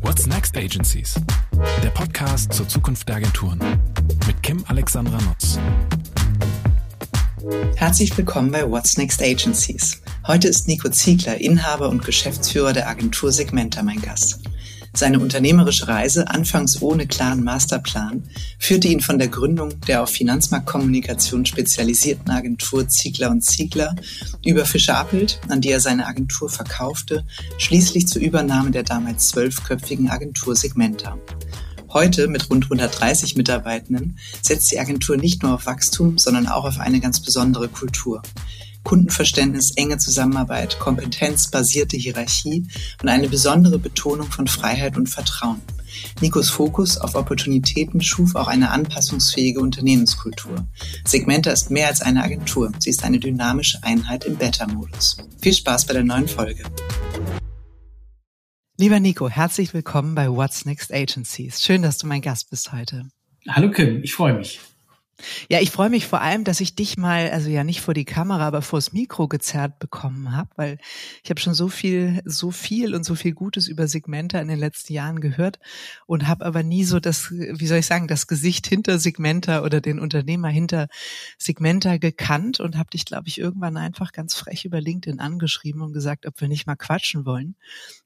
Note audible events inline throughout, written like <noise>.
What's Next Agencies? Der Podcast zur Zukunft der Agenturen mit Kim Alexandra Nutz. Herzlich willkommen bei What's Next Agencies. Heute ist Nico Ziegler, Inhaber und Geschäftsführer der Agentur Segmenta, mein Gast. Seine unternehmerische Reise, anfangs ohne klaren Masterplan, führte ihn von der Gründung der auf Finanzmarktkommunikation spezialisierten Agentur Ziegler und Ziegler über Fischer Appelt, an die er seine Agentur verkaufte, schließlich zur Übernahme der damals zwölfköpfigen Agentur Segmenta. Heute mit rund 130 Mitarbeitenden setzt die Agentur nicht nur auf Wachstum, sondern auch auf eine ganz besondere Kultur. Kundenverständnis, enge Zusammenarbeit, kompetenzbasierte Hierarchie und eine besondere Betonung von Freiheit und Vertrauen. Nikos Fokus auf Opportunitäten schuf auch eine anpassungsfähige Unternehmenskultur. Segmenta ist mehr als eine Agentur. Sie ist eine dynamische Einheit im Beta-Modus. Viel Spaß bei der neuen Folge. Lieber Nico, herzlich willkommen bei What's Next Agencies. Schön, dass du mein Gast bist heute. Hallo Kim, ich freue mich. Ja, ich freue mich vor allem, dass ich dich mal, also ja nicht vor die Kamera, aber vors Mikro gezerrt bekommen habe, weil ich habe schon so viel, so viel und so viel Gutes über Segmenta in den letzten Jahren gehört und habe aber nie so das, wie soll ich sagen, das Gesicht hinter Segmenta oder den Unternehmer hinter Segmenta gekannt und habe dich, glaube ich, irgendwann einfach ganz frech über LinkedIn angeschrieben und gesagt, ob wir nicht mal quatschen wollen.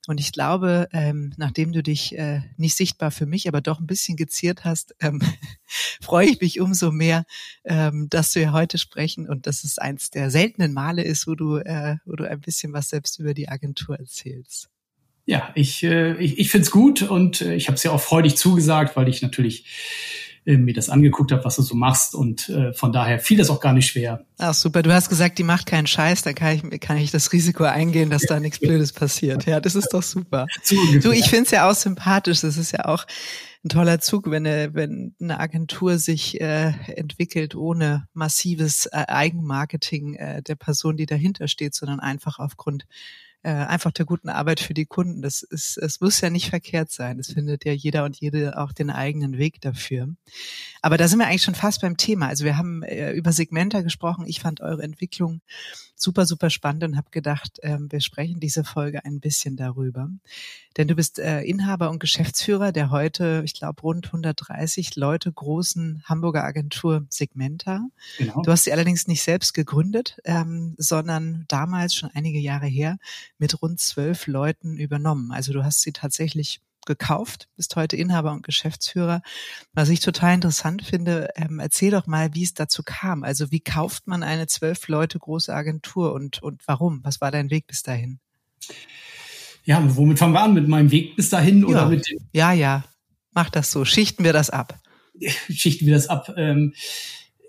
Und ich glaube, ähm, nachdem du dich äh, nicht sichtbar für mich, aber doch ein bisschen geziert hast, ähm, <laughs> freue ich mich umso mehr, ähm, dass wir heute sprechen und dass es eins der seltenen Male ist, wo du, äh, wo du ein bisschen was selbst über die Agentur erzählst. Ja, ich, äh, ich, ich finde es gut und äh, ich habe es ja auch freudig zugesagt, weil ich natürlich äh, mir das angeguckt habe, was du so machst und äh, von daher fiel das auch gar nicht schwer. Ach super, du hast gesagt, die macht keinen Scheiß, dann kann ich, kann ich das Risiko eingehen, dass da nichts Blödes passiert. Ja, das ist doch super. <laughs> du, ich finde es ja auch sympathisch, das ist ja auch ein toller Zug, wenn eine, wenn eine Agentur sich äh, entwickelt ohne massives äh, Eigenmarketing äh, der Person, die dahinter steht, sondern einfach aufgrund äh, einfach der guten Arbeit für die Kunden. Das ist, es muss ja nicht verkehrt sein. Es findet ja jeder und jede auch den eigenen Weg dafür. Aber da sind wir eigentlich schon fast beim Thema. Also wir haben äh, über Segmenta gesprochen. Ich fand eure Entwicklung super, super spannend und habe gedacht, ähm, wir sprechen diese Folge ein bisschen darüber. Denn du bist äh, Inhaber und Geschäftsführer der heute, ich glaube, rund 130 Leute großen Hamburger Agentur Segmenta. Genau. Du hast sie allerdings nicht selbst gegründet, ähm, sondern damals schon einige Jahre her mit rund zwölf Leuten übernommen. Also du hast sie tatsächlich gekauft, bist heute Inhaber und Geschäftsführer. Was ich total interessant finde, ähm, erzähl doch mal, wie es dazu kam. Also wie kauft man eine zwölf Leute große Agentur und, und warum? Was war dein Weg bis dahin? Ja, womit fangen wir an? Mit meinem Weg bis dahin ja. oder mit dem? Ja, ja. Mach das so. Schichten wir das ab. Schichten wir das ab. Ähm,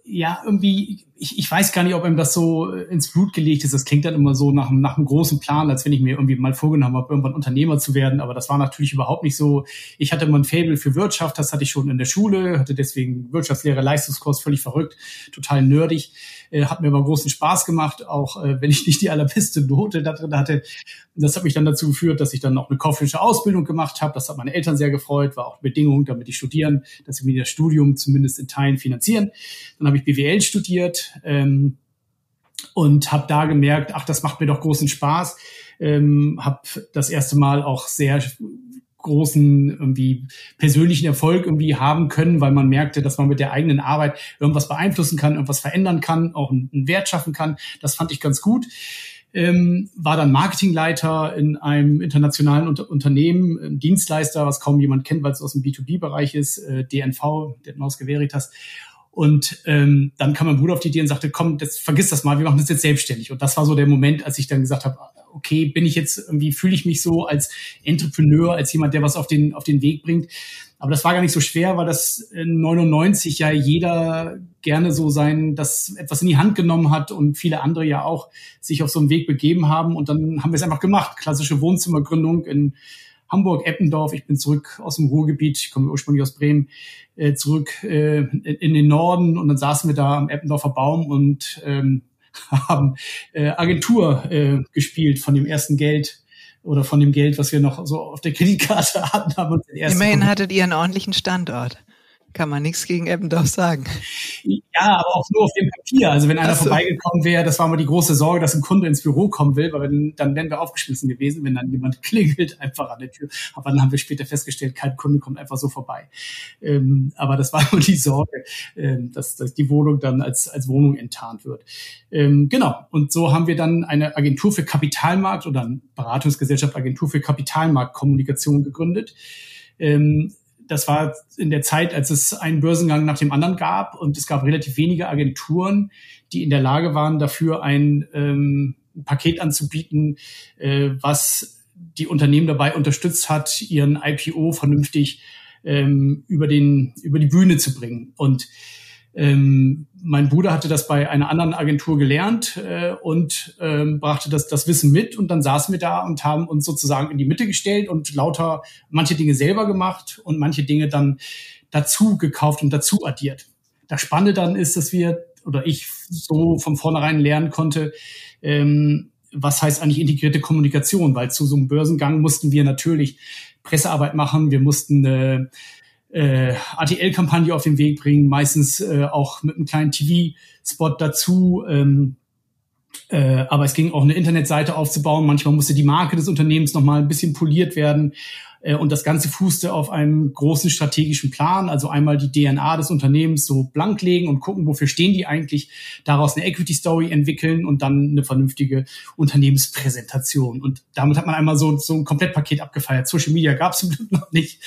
ja, irgendwie ich, ich weiß gar nicht, ob einem das so äh, ins Blut gelegt ist. Das klingt dann immer so nach, nach einem großen Plan, als wenn ich mir irgendwie mal vorgenommen habe, irgendwann Unternehmer zu werden. Aber das war natürlich überhaupt nicht so. Ich hatte immer ein Fable für Wirtschaft, das hatte ich schon in der Schule, hatte deswegen Wirtschaftslehre, Leistungskurs, völlig verrückt, total nerdig. Äh, hat mir aber großen Spaß gemacht, auch äh, wenn ich nicht die allerbeste Note da drin hatte. Das hat mich dann dazu geführt, dass ich dann auch eine kaufmännische Ausbildung gemacht habe. Das hat meine Eltern sehr gefreut, war auch Bedingung, damit ich studieren, dass sie mir das Studium zumindest in Teilen finanzieren. Dann habe ich BWL studiert, ähm, und habe da gemerkt, ach, das macht mir doch großen Spaß. Ähm, habe das erste Mal auch sehr großen irgendwie persönlichen Erfolg irgendwie haben können, weil man merkte, dass man mit der eigenen Arbeit irgendwas beeinflussen kann, irgendwas verändern kann, auch einen Wert schaffen kann. Das fand ich ganz gut. Ähm, war dann Marketingleiter in einem internationalen Unter Unternehmen, ein Dienstleister, was kaum jemand kennt, weil es aus dem B2B-Bereich ist, äh, DNV, Detmos Veritas. Und ähm, dann kam mein Bruder auf die Idee und sagte, komm, das, vergiss das mal, wir machen das jetzt selbstständig. Und das war so der Moment, als ich dann gesagt habe, okay, bin ich jetzt irgendwie, fühle ich mich so als Entrepreneur, als jemand, der was auf den, auf den Weg bringt. Aber das war gar nicht so schwer, weil das in 99 ja jeder gerne so sein, das etwas in die Hand genommen hat und viele andere ja auch sich auf so einen Weg begeben haben. Und dann haben wir es einfach gemacht. Klassische Wohnzimmergründung in Hamburg, Eppendorf. Ich bin zurück aus dem Ruhrgebiet, ich komme ursprünglich aus Bremen, äh, zurück äh, in, in, den Norden und dann saßen wir da am Eppendorfer Baum und ähm, <laughs> haben äh, Agentur äh, gespielt von dem ersten Geld oder von dem Geld, was wir noch so auf der Kreditkarte <laughs> hatten. Haben uns Immerhin hattet ihr einen ordentlichen Standort. Kann man nichts gegen Eppendorf sagen. Ja, aber auch nur auf dem Papier. Also wenn einer so. vorbeigekommen wäre, das war mal die große Sorge, dass ein Kunde ins Büro kommen will, weil dann, dann wären wir aufgeschmissen gewesen, wenn dann jemand <laughs> klingelt einfach an der Tür. Aber dann haben wir später festgestellt, kein Kunde kommt einfach so vorbei. Ähm, aber das war <laughs> nur die Sorge, ähm, dass, dass die Wohnung dann als, als Wohnung enttarnt wird. Ähm, genau. Und so haben wir dann eine Agentur für Kapitalmarkt oder eine Beratungsgesellschaft Agentur für Kapitalmarktkommunikation gegründet. Ähm, das war in der Zeit, als es einen Börsengang nach dem anderen gab und es gab relativ wenige Agenturen, die in der Lage waren, dafür ein ähm, Paket anzubieten, äh, was die Unternehmen dabei unterstützt hat, ihren IPO vernünftig ähm, über den über die Bühne zu bringen. Und ähm, mein Bruder hatte das bei einer anderen Agentur gelernt äh, und ähm, brachte das, das Wissen mit. Und dann saßen wir da und haben uns sozusagen in die Mitte gestellt und lauter manche Dinge selber gemacht und manche Dinge dann dazu gekauft und dazu addiert. Das Spannende dann ist, dass wir oder ich so von vornherein lernen konnte, ähm, was heißt eigentlich integrierte Kommunikation, weil zu so einem Börsengang mussten wir natürlich Pressearbeit machen, wir mussten äh, äh, ATL-Kampagne auf den Weg bringen, meistens äh, auch mit einem kleinen TV-Spot dazu. Ähm, äh, aber es ging auch eine Internetseite aufzubauen. Manchmal musste die Marke des Unternehmens nochmal ein bisschen poliert werden. Äh, und das Ganze fußte auf einem großen strategischen Plan. Also einmal die DNA des Unternehmens so blank legen und gucken, wofür stehen die eigentlich, daraus eine Equity Story entwickeln und dann eine vernünftige Unternehmenspräsentation. Und damit hat man einmal so, so ein Komplettpaket abgefeiert. Social Media gab es zum Glück noch nicht.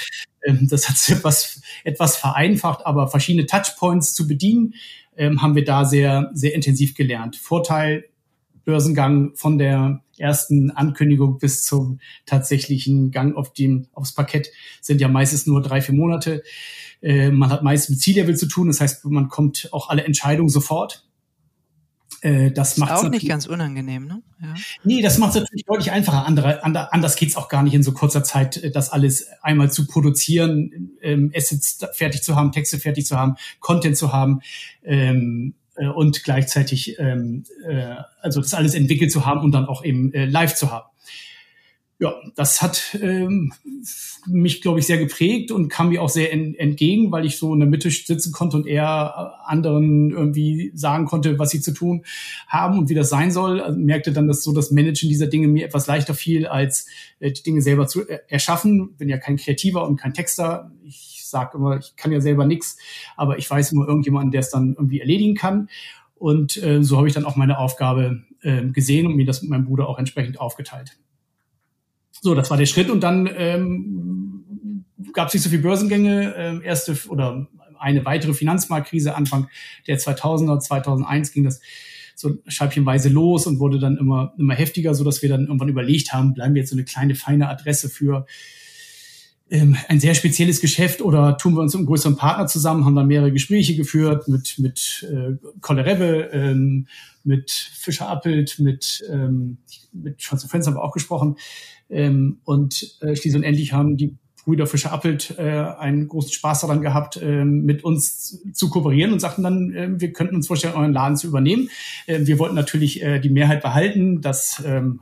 Ähm, das hat sich etwas, etwas vereinfacht, aber verschiedene Touchpoints zu bedienen, ähm, haben wir da sehr, sehr intensiv gelernt. Vorteil Börsengang von der ersten Ankündigung bis zum tatsächlichen Gang auf dem, aufs Parkett sind ja meistens nur drei, vier Monate. Äh, man hat meist mit C-Level zu tun, das heißt, man kommt auch alle Entscheidungen sofort. Äh, das macht auch nicht ganz unangenehm, ne? Ja. Nee, das macht es natürlich deutlich einfacher. Andere, andere, anders geht's auch gar nicht in so kurzer Zeit, äh, das alles einmal zu produzieren, ähm, Assets fertig zu haben, Texte fertig zu haben, Content zu haben. Ähm, äh, und gleichzeitig ähm, äh, also das alles entwickelt zu haben und dann auch eben äh, live zu haben. Ja, das hat ähm, mich, glaube ich, sehr geprägt und kam mir auch sehr en entgegen, weil ich so in der Mitte sitzen konnte und eher äh, anderen irgendwie sagen konnte, was sie zu tun haben und wie das sein soll. Also merkte dann, dass so das Managen dieser Dinge mir etwas leichter fiel, als äh, die Dinge selber zu äh, erschaffen. Bin ja kein Kreativer und kein Texter. Ich sage immer, ich kann ja selber nichts, aber ich weiß immer irgendjemanden, der es dann irgendwie erledigen kann. Und äh, so habe ich dann auch meine Aufgabe äh, gesehen und mir das mit meinem Bruder auch entsprechend aufgeteilt. So, das war der Schritt und dann ähm, gab es nicht so viele Börsengänge. Äh, erste oder eine weitere Finanzmarktkrise Anfang der 2000er, 2001 ging das so scheibchenweise los und wurde dann immer, immer heftiger, so dass wir dann irgendwann überlegt haben, bleiben wir jetzt so eine kleine, feine Adresse für ähm, ein sehr spezielles Geschäft oder tun wir uns mit einem größeren Partner zusammen, haben dann mehrere Gespräche geführt mit, mit äh, Kollereve, ähm, mit Fischer Appelt, mit, ähm, mit Schwanz Friends haben wir auch gesprochen. Ähm, und äh, schließlich und endlich haben die Brüder Fischer Appelt äh, einen großen Spaß daran gehabt, äh, mit uns zu kooperieren und sagten dann, äh, wir könnten uns vorstellen, euren Laden zu übernehmen. Äh, wir wollten natürlich äh, die Mehrheit behalten. Das ähm,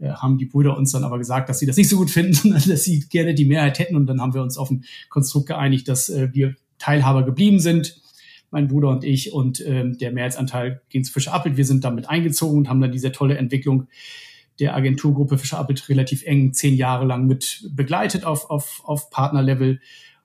äh, haben die Brüder uns dann aber gesagt, dass sie das nicht so gut finden, <laughs> sondern dass sie gerne die Mehrheit hätten. Und dann haben wir uns auf ein Konstrukt geeinigt, dass äh, wir Teilhaber geblieben sind, mein Bruder und ich. Und ähm, der Mehrheitsanteil ging zu Fischer Appelt. Wir sind damit eingezogen und haben dann diese tolle Entwicklung der Agenturgruppe Fischer Appelt relativ eng zehn Jahre lang mit begleitet auf, auf, auf Partnerlevel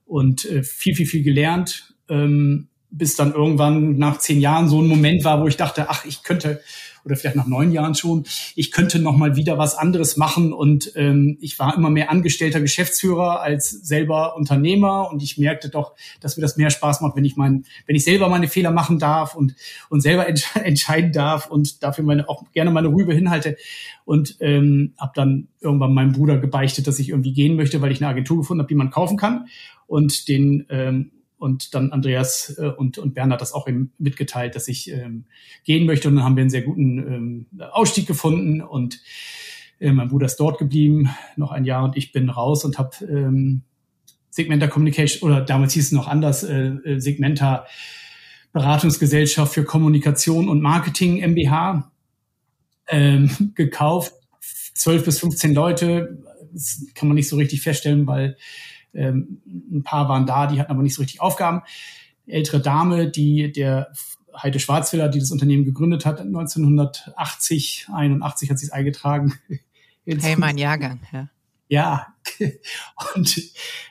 und äh, viel, viel, viel gelernt. Ähm, bis dann irgendwann nach zehn Jahren so ein Moment war, wo ich dachte, ach, ich könnte oder vielleicht nach neun Jahren schon, ich könnte noch mal wieder was anderes machen und ähm, ich war immer mehr angestellter Geschäftsführer als selber Unternehmer und ich merkte doch, dass mir das mehr Spaß macht, wenn ich mein, wenn ich selber meine Fehler machen darf und und selber <laughs> entsch entscheiden darf und dafür meine auch gerne meine Rübe hinhalte und ähm, habe dann irgendwann meinem Bruder gebeichtet, dass ich irgendwie gehen möchte, weil ich eine Agentur gefunden habe, die man kaufen kann. Und den ähm, und dann Andreas äh, und, und Bernhard das auch eben mitgeteilt, dass ich ähm, gehen möchte. Und dann haben wir einen sehr guten ähm, Ausstieg gefunden und äh, mein Bruder ist dort geblieben, noch ein Jahr und ich bin raus und habe ähm, Segmenta Communication oder damals hieß es noch anders, äh, äh Segmenta Beratungsgesellschaft für Kommunikation und Marketing MBH ähm, <laughs> gekauft. Zwölf bis 15 Leute, das kann man nicht so richtig feststellen, weil Ähm, ein paar waren da, die hatten aber nicht so richtig Aufgaben. Ältere Dame, die der Heide Schwarzwiller, die das Unternehmen gegründet hat, 1980, 81 hat sie es eingetragen. <laughs> Hey, mein Jahrgang, ja. Ja, <laughs> und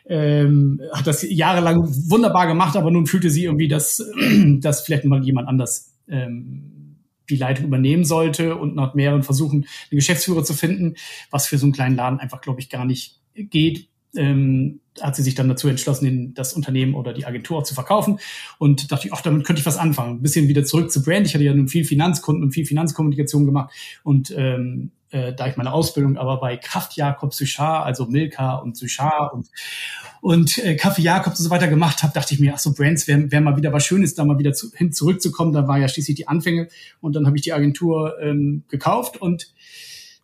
ähm, hat das jahrelang wunderbar gemacht, aber nun fühlte sie irgendwie, dass, <clears throat> dass vielleicht mal jemand anders ähm, die Leitung übernehmen sollte und nach mehreren Versuchen einen Geschäftsführer zu finden, was für so einen kleinen Laden einfach, glaube ich, gar nicht geht. Ähm, hat sie sich dann dazu entschlossen, das Unternehmen oder die Agentur auch zu verkaufen und dachte ich, ach, damit könnte ich was anfangen. Ein bisschen wieder zurück zu Brand. Ich hatte ja nun viel Finanzkunden und viel Finanzkommunikation gemacht und ähm, äh, da ich meine Ausbildung aber bei Kraft Jakob Suchar, also Milka und Suchar und, und äh, Kaffee Jakobs und so weiter gemacht habe, dachte ich mir, ach so, Brands wäre wär mal wieder was Schönes, da mal wieder zu, hin zurückzukommen. Da war ja schließlich die Anfänge und dann habe ich die Agentur ähm, gekauft und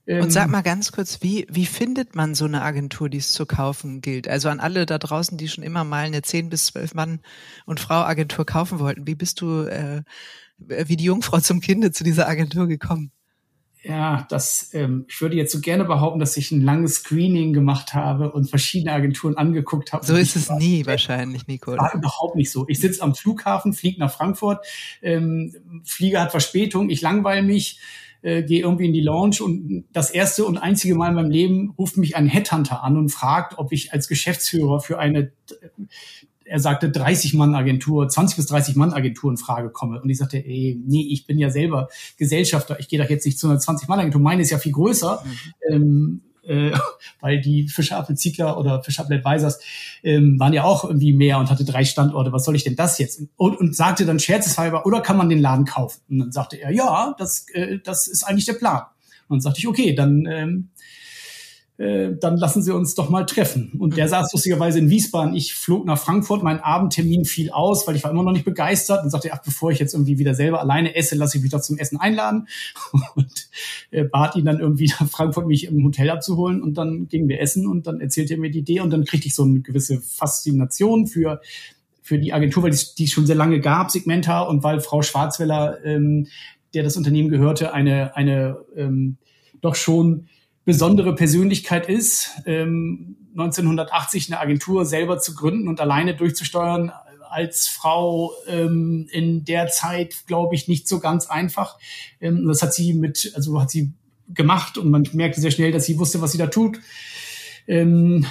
und sag mal ganz kurz, wie, wie findet man so eine Agentur, die es zu kaufen gilt? Also an alle da draußen, die schon immer mal eine 10 bis 12 Mann und Frau Agentur kaufen wollten. Wie bist du äh, wie die Jungfrau zum Kinde zu dieser Agentur gekommen? ja, das, ähm, ich würde jetzt so gerne behaupten, dass ich ein langes Screening gemacht habe und verschiedene Agenturen angeguckt habe. So ist es nie wahrscheinlich, Nico. War überhaupt nicht so. Ich sitze am Flughafen, fliege nach Frankfurt, ähm, Flieger hat Verspätung, ich langweile mich, äh, gehe irgendwie in die Lounge und das erste und einzige Mal in meinem Leben ruft mich ein Headhunter an und fragt, ob ich als Geschäftsführer für eine er sagte 30 Mann Agentur, 20 bis 30 Mann Agentur in Frage komme. Und ich sagte, ey, nee, ich bin ja selber Gesellschafter, ich gehe doch jetzt nicht zu einer 20 Mann Agentur, meine ist ja viel größer. Mhm. Ähm, äh, <laughs> weil die Fischer Apple Ziegler oder Fischer Apple Advisors ähm, waren ja auch irgendwie mehr und hatte drei Standorte. Was soll ich denn das jetzt? Und, und sagte dann scherzeshalber, oder kann man den Laden kaufen? Und dann sagte er, ja, das, äh, das ist eigentlich der Plan. Und dann sagte ich, okay, dann ähm, äh, dann lassen Sie uns doch mal treffen. Und der mhm. saß lustigerweise in Wiesbaden. Ich flog nach Frankfurt, mein Abendtermin fiel aus, weil ich war immer noch nicht begeistert und sagte, ach, bevor ich jetzt irgendwie wieder selber alleine esse, lasse ich mich doch zum Essen einladen. <laughs> Und äh, bat ihn dann irgendwie nach Frankfurt, mich im Hotel abzuholen. Und dann gingen wir essen und dann erzählte er mir die Idee und dann kriegte ich so eine gewisse Faszination für für die Agentur, weil die es schon sehr lange gab, Segmenta, und weil Frau Schwarzweller, ähm, der das Unternehmen gehörte, eine, eine ähm, doch schon besondere Persönlichkeit ist, ähm, 1980 eine Agentur selber zu gründen und alleine durchzusteuern, als Frau ähm, in der Zeit, glaube ich, nicht so ganz einfach. Ähm, das hat sie mit, also hat sie gemacht und man merkte sehr schnell, dass sie wusste, was sie da tut. Ähm,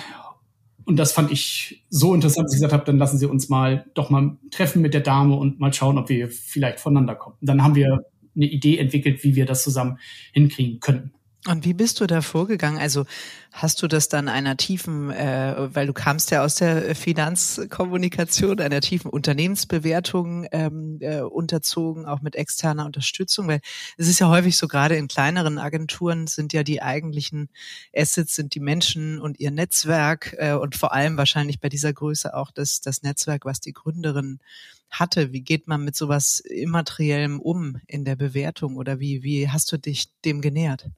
und das fand ich so interessant, dass ich gesagt habe, dann lassen Sie uns mal doch mal treffen mit der Dame und mal schauen, ob wir vielleicht voneinander kommen. Dann haben wir eine Idee entwickelt, wie wir das zusammen hinkriegen könnten. Und wie bist du da vorgegangen? Also hast du das dann einer tiefen, äh, weil du kamst ja aus der Finanzkommunikation, einer tiefen Unternehmensbewertung ähm, äh, unterzogen, auch mit externer Unterstützung, weil es ist ja häufig so, gerade in kleineren Agenturen sind ja die eigentlichen Assets, sind die Menschen und ihr Netzwerk äh, und vor allem wahrscheinlich bei dieser Größe auch das, das Netzwerk, was die Gründerin hatte. Wie geht man mit sowas Immateriellem um in der Bewertung oder wie, wie hast du dich dem genähert?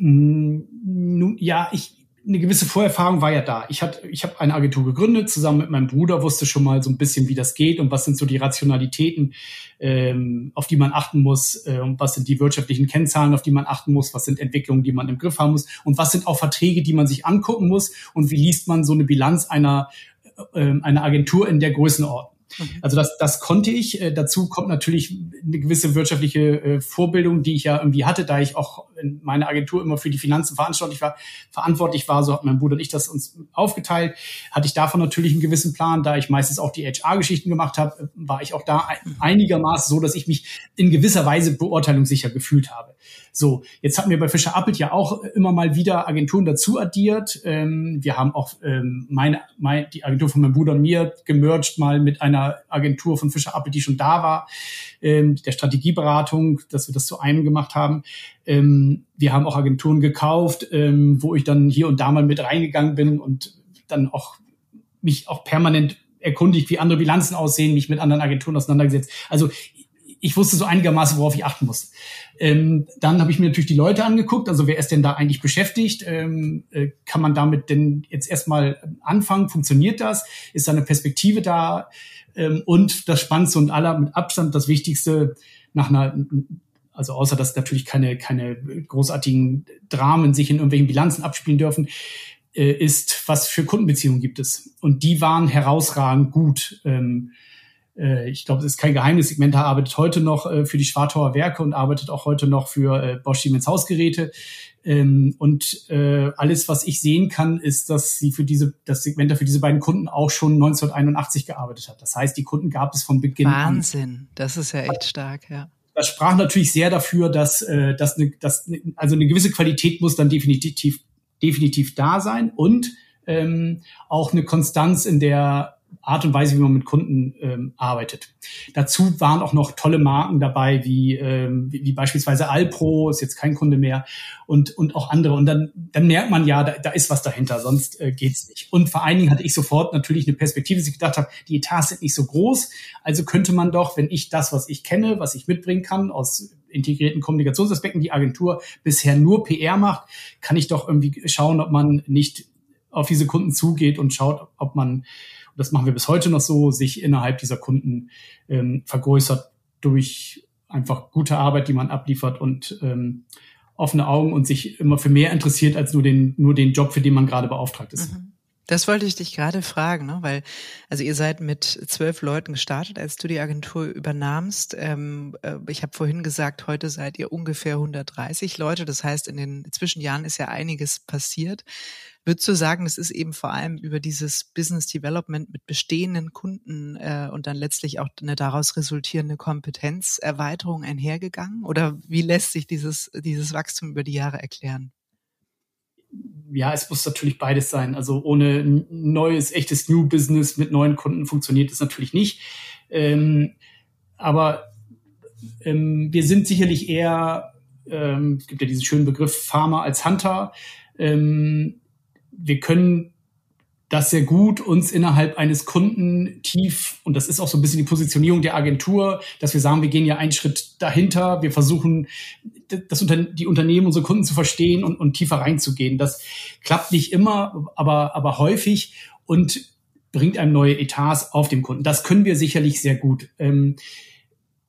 Nun, ja, ich, eine gewisse Vorerfahrung war ja da. Ich hatte, ich habe eine Agentur gegründet, zusammen mit meinem Bruder, wusste schon mal so ein bisschen, wie das geht und was sind so die Rationalitäten, ähm, auf die man achten muss, äh, und was sind die wirtschaftlichen Kennzahlen, auf die man achten muss, was sind Entwicklungen, die man im Griff haben muss und was sind auch Verträge, die man sich angucken muss und wie liest man so eine Bilanz einer, äh, einer Agentur in der Größenordnung. Mhm. Also das, das konnte ich. Äh, dazu kommt natürlich eine gewisse wirtschaftliche äh, Vorbildung, die ich ja irgendwie hatte, da ich auch in meiner Agentur immer für die Finanzen verantwortlich war. Verantwortlich war, so hat mein Bruder und ich das uns aufgeteilt, hatte ich davon natürlich einen gewissen Plan. Da ich meistens auch die HR-Geschichten gemacht habe, war ich auch da einigermaßen so, dass ich mich in gewisser Weise beurteilungssicher gefühlt habe. So, jetzt hatten wir bei Fischer Appelt ja auch immer mal wieder Agenturen dazu addiert. Ähm, wir haben auch ähm, meine, meine, die Agentur von meinem Bruder und mir gemerged mal mit einer Agentur von Fischer Appelt, die schon da war, ähm, der Strategieberatung, dass wir das zu einem gemacht haben. Ähm, wir haben auch Agenturen gekauft, ähm, wo ich dann hier und da mal mit reingegangen bin und dann auch mich auch permanent erkundigt, wie andere Bilanzen aussehen, mich mit anderen Agenturen auseinandergesetzt. Also ich wusste so einigermaßen, worauf ich achten muss. Ähm, dann habe ich mir natürlich die Leute angeguckt, also wer ist denn da eigentlich beschäftigt? Ähm, äh, kann man damit denn jetzt erstmal anfangen? Funktioniert das? Ist da eine Perspektive da? Ähm, und das Spannendste und aller mit Abstand das Wichtigste nach einer also außer dass natürlich keine, keine großartigen Dramen sich in irgendwelchen Bilanzen abspielen dürfen, äh, ist, was für Kundenbeziehungen gibt es. Und die waren herausragend gut. Ähm, äh, ich glaube, es ist kein Geheimnis. Segmenta arbeitet heute noch äh, für die Schwartauer Werke und arbeitet auch heute noch für äh, Bosch Siemens Hausgeräte. Ähm, und äh, alles, was ich sehen kann, ist, dass sie für diese, das Segmenta für diese beiden Kunden auch schon 1981 gearbeitet hat. Das heißt, die Kunden gab es von Beginn Wahnsinn. an. Wahnsinn, das ist ja echt stark, ja. Das sprach natürlich sehr dafür, dass, äh, dass, eine, dass also eine gewisse Qualität muss dann definitiv definitiv da sein und ähm, auch eine Konstanz in der Art und Weise, wie man mit Kunden ähm, arbeitet. Dazu waren auch noch tolle Marken dabei, wie, ähm, wie, wie beispielsweise Alpro, ist jetzt kein Kunde mehr, und, und auch andere. Und dann, dann merkt man ja, da, da ist was dahinter, sonst äh, geht's nicht. Und vor allen Dingen hatte ich sofort natürlich eine Perspektive, dass ich gedacht habe, die Etats sind nicht so groß, also könnte man doch, wenn ich das, was ich kenne, was ich mitbringen kann aus integrierten Kommunikationsaspekten, die Agentur bisher nur PR macht, kann ich doch irgendwie schauen, ob man nicht auf diese Kunden zugeht und schaut, ob man das machen wir bis heute noch so, sich innerhalb dieser Kunden ähm, vergrößert durch einfach gute Arbeit, die man abliefert und ähm, offene Augen und sich immer für mehr interessiert als nur den, nur den Job, für den man gerade beauftragt ist. Mhm. Das wollte ich dich gerade fragen, ne? weil also ihr seid mit zwölf Leuten gestartet, als du die Agentur übernahmst. Ähm, äh, ich habe vorhin gesagt, heute seid ihr ungefähr 130 Leute. Das heißt, in den Zwischenjahren ist ja einiges passiert. Würdest du sagen, es ist eben vor allem über dieses Business Development mit bestehenden Kunden äh, und dann letztlich auch eine daraus resultierende Kompetenzerweiterung einhergegangen? Oder wie lässt sich dieses, dieses Wachstum über die Jahre erklären? Ja, es muss natürlich beides sein. Also ohne neues, echtes New Business mit neuen Kunden funktioniert es natürlich nicht. Ähm, aber ähm, wir sind sicherlich eher, ähm, es gibt ja diesen schönen Begriff Farmer als Hunter. Ähm, wir können das sehr gut uns innerhalb eines Kunden tief, und das ist auch so ein bisschen die Positionierung der Agentur, dass wir sagen, wir gehen ja einen Schritt dahinter, wir versuchen, das, die Unternehmen, unsere Kunden zu verstehen und, und tiefer reinzugehen. Das klappt nicht immer, aber, aber häufig und bringt einem neue Etats auf dem Kunden. Das können wir sicherlich sehr gut. Ähm,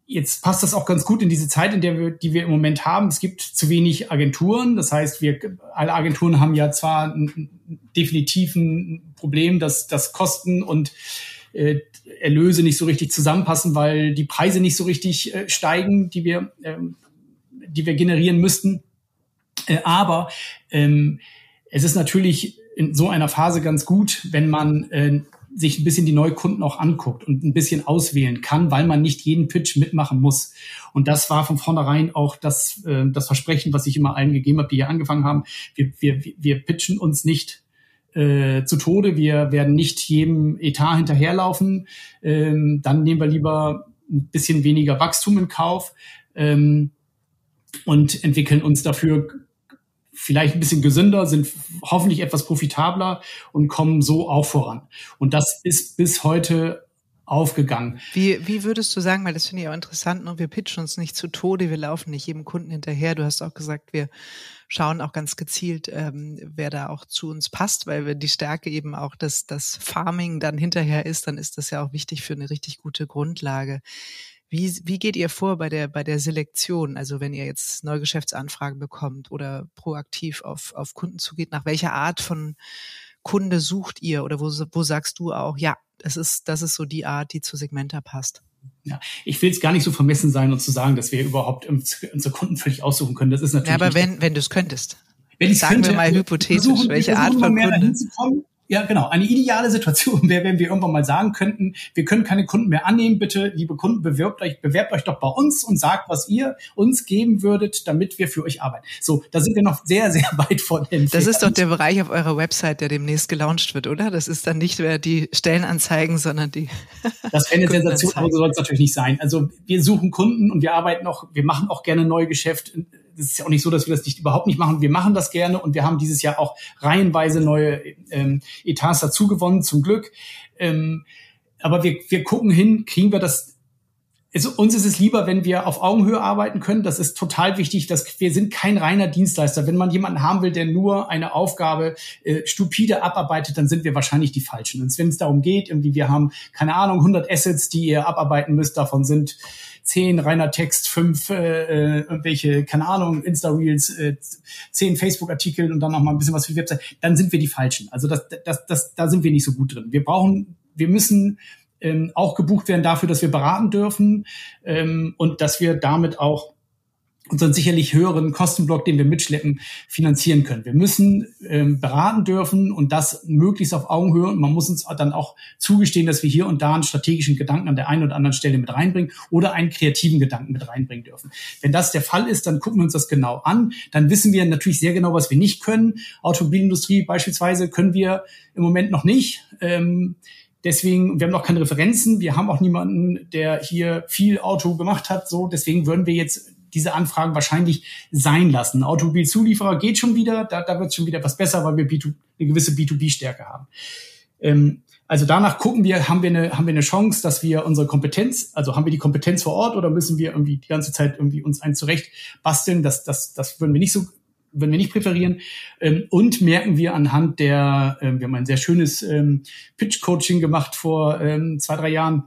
Jetzt passt das auch ganz gut in diese Zeit, in der wir, die wir im Moment haben. Es gibt zu wenig Agenturen. Das heißt, wir, alle Agenturen haben ja zwar ein, definitiv ein Problem, dass, dass Kosten und äh, Erlöse nicht so richtig zusammenpassen, weil die Preise nicht so richtig äh, steigen, die wir, äh, die wir generieren müssten. Äh, aber ähm, es ist natürlich in so einer Phase ganz gut, wenn man äh, sich ein bisschen die Neukunden auch anguckt und ein bisschen auswählen kann, weil man nicht jeden Pitch mitmachen muss. Und das war von vornherein auch das, äh, das Versprechen, was ich immer allen gegeben habe, die hier angefangen haben. Wir, wir, wir pitchen uns nicht äh, zu Tode. Wir werden nicht jedem Etat hinterherlaufen. Ähm, dann nehmen wir lieber ein bisschen weniger Wachstum in Kauf ähm, und entwickeln uns dafür vielleicht ein bisschen gesünder, sind hoffentlich etwas profitabler und kommen so auch voran. Und das ist bis heute aufgegangen. Wie, wie würdest du sagen, weil das finde ich auch interessant, ne? wir pitchen uns nicht zu Tode, wir laufen nicht jedem Kunden hinterher. Du hast auch gesagt, wir schauen auch ganz gezielt, ähm, wer da auch zu uns passt, weil wir die Stärke eben auch, dass das Farming dann hinterher ist, dann ist das ja auch wichtig für eine richtig gute Grundlage. Wie, wie geht ihr vor bei der, bei der Selektion? Also wenn ihr jetzt neue Geschäftsanfragen bekommt oder proaktiv auf, auf Kunden zugeht, nach welcher Art von Kunde sucht ihr oder wo, wo sagst du auch, ja, das ist, das ist so die Art, die zu Segmenta passt? Ja, ich will es gar nicht so vermessen sein und zu sagen, dass wir überhaupt unsere Kunden völlig aussuchen können. Das ist natürlich. Ja, aber wenn, wenn du es könntest. Wenn ich Sagen könnte, wir mal hypothetisch, versuchen, welche Art von Kunde. Ja, genau. Eine ideale Situation wäre, wenn wir irgendwann mal sagen könnten, wir können keine Kunden mehr annehmen. Bitte, liebe Kunden, bewerbt euch, bewerbt euch doch bei uns und sagt, was ihr uns geben würdet, damit wir für euch arbeiten. So, da sind wir noch sehr, sehr weit von entfernt. Das ist doch der Bereich auf eurer Website, der demnächst gelauncht wird, oder? Das ist dann nicht mehr die Stellenanzeigen, sondern die. <laughs> Das wäre eine Sensation, aber so soll es natürlich nicht sein. Also wir suchen Kunden und wir arbeiten auch, wir machen auch gerne neue Geschäft das ist ja auch nicht so, dass wir das nicht überhaupt nicht machen. Wir machen das gerne und wir haben dieses Jahr auch reihenweise neue ähm, Etats dazu gewonnen, zum Glück. Ähm, aber wir, wir gucken hin, kriegen wir das also uns ist es lieber, wenn wir auf Augenhöhe arbeiten können. Das ist total wichtig. Dass wir sind kein reiner Dienstleister. Wenn man jemanden haben will, der nur eine Aufgabe äh, stupide abarbeitet, dann sind wir wahrscheinlich die Falschen. Und wenn es darum geht, irgendwie wir haben keine Ahnung 100 Assets, die ihr abarbeiten müsst, davon sind zehn reiner Text, fünf äh, irgendwelche, keine Ahnung, Insta-Reels, äh, zehn Facebook-Artikel und dann noch mal ein bisschen was für die Website, dann sind wir die Falschen. Also das, das, das, da sind wir nicht so gut drin. Wir brauchen, wir müssen ähm, auch gebucht werden dafür, dass wir beraten dürfen ähm, und dass wir damit auch unseren sicherlich höheren Kostenblock, den wir mitschleppen, finanzieren können. Wir müssen ähm, beraten dürfen und das möglichst auf Augenhöhe. Und man muss uns dann auch zugestehen, dass wir hier und da einen strategischen Gedanken an der einen oder anderen Stelle mit reinbringen oder einen kreativen Gedanken mit reinbringen dürfen. Wenn das der Fall ist, dann gucken wir uns das genau an. Dann wissen wir natürlich sehr genau, was wir nicht können. Automobilindustrie beispielsweise können wir im Moment noch nicht. Ähm, Deswegen, wir haben noch keine Referenzen, wir haben auch niemanden, der hier viel Auto gemacht hat. So, deswegen würden wir jetzt diese Anfragen wahrscheinlich sein lassen. Automobilzulieferer geht schon wieder, da, da wird schon wieder was besser, weil wir B2, eine gewisse B2B-Stärke haben. Ähm, also danach gucken wir, haben wir, eine, haben wir eine Chance, dass wir unsere Kompetenz, also haben wir die Kompetenz vor Ort oder müssen wir irgendwie die ganze Zeit irgendwie uns ein zurecht basteln? Das, das, das würden wir nicht so würden wir nicht präferieren. Ähm, und merken wir anhand der, ähm, wir haben ein sehr schönes ähm, Pitch-Coaching gemacht vor zwei, drei Jahren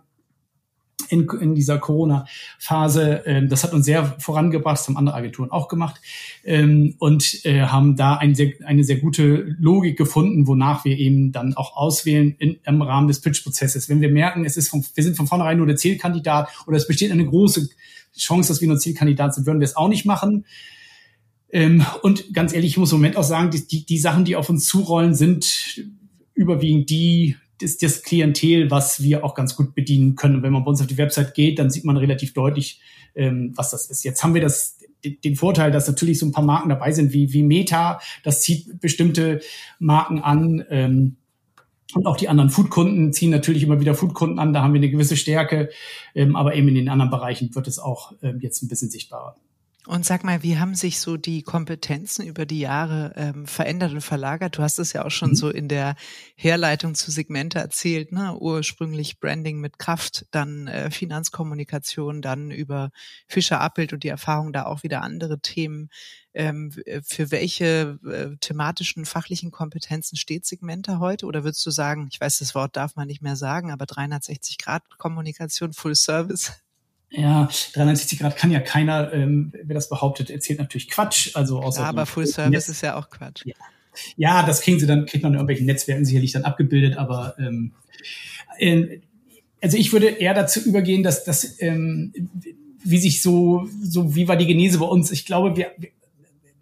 in, in dieser Corona-Phase. Ähm, das hat uns sehr vorangebracht, das haben andere Agenturen auch gemacht ähm, und äh, haben da ein sehr, eine sehr gute Logik gefunden, wonach wir eben dann auch auswählen in, im Rahmen des Pitch-Prozesses. Wenn wir merken, es ist von, wir sind von vornherein nur der Zielkandidat oder es besteht eine große Chance, dass wir nur Zielkandidat sind, würden wir es auch nicht machen. Ähm, und ganz ehrlich, ich muss im Moment auch sagen, die, die, die Sachen, die auf uns zurollen, sind überwiegend die, das, das Klientel, was wir auch ganz gut bedienen können. Und wenn man bei uns auf die Website geht, dann sieht man relativ deutlich, ähm, was das ist. Jetzt haben wir das den Vorteil, dass natürlich so ein paar Marken dabei sind wie, wie Meta. Das zieht bestimmte Marken an. Ähm, und auch die anderen Foodkunden ziehen natürlich immer wieder Foodkunden an. Da haben wir eine gewisse Stärke. Ähm, aber eben in den anderen Bereichen wird es auch ähm, jetzt ein bisschen sichtbarer. Und sag mal, wie haben sich so die Kompetenzen über die Jahre ähm, verändert und verlagert? Du hast es ja auch schon mhm. so in der Herleitung zu Segmente erzählt, ne? Ursprünglich Branding mit Kraft, dann äh, Finanzkommunikation, dann über Fischer Abbild und die Erfahrung da auch wieder andere Themen. Ähm, für welche äh, thematischen, fachlichen Kompetenzen steht Segmente heute? Oder würdest du sagen, ich weiß, das Wort darf man nicht mehr sagen, aber 360 Grad Kommunikation, Full Service? Ja, 360 Grad kann ja keiner, ähm, wer das behauptet, erzählt natürlich Quatsch. Also außer ja, aber Full Service Netz ist ja auch Quatsch. Ja. ja, das kriegen sie dann, kriegt man in irgendwelchen Netzwerken sicherlich dann abgebildet, aber ähm, äh, also ich würde eher dazu übergehen, dass das, ähm, wie sich so, so, wie war die Genese bei uns? Ich glaube, wir,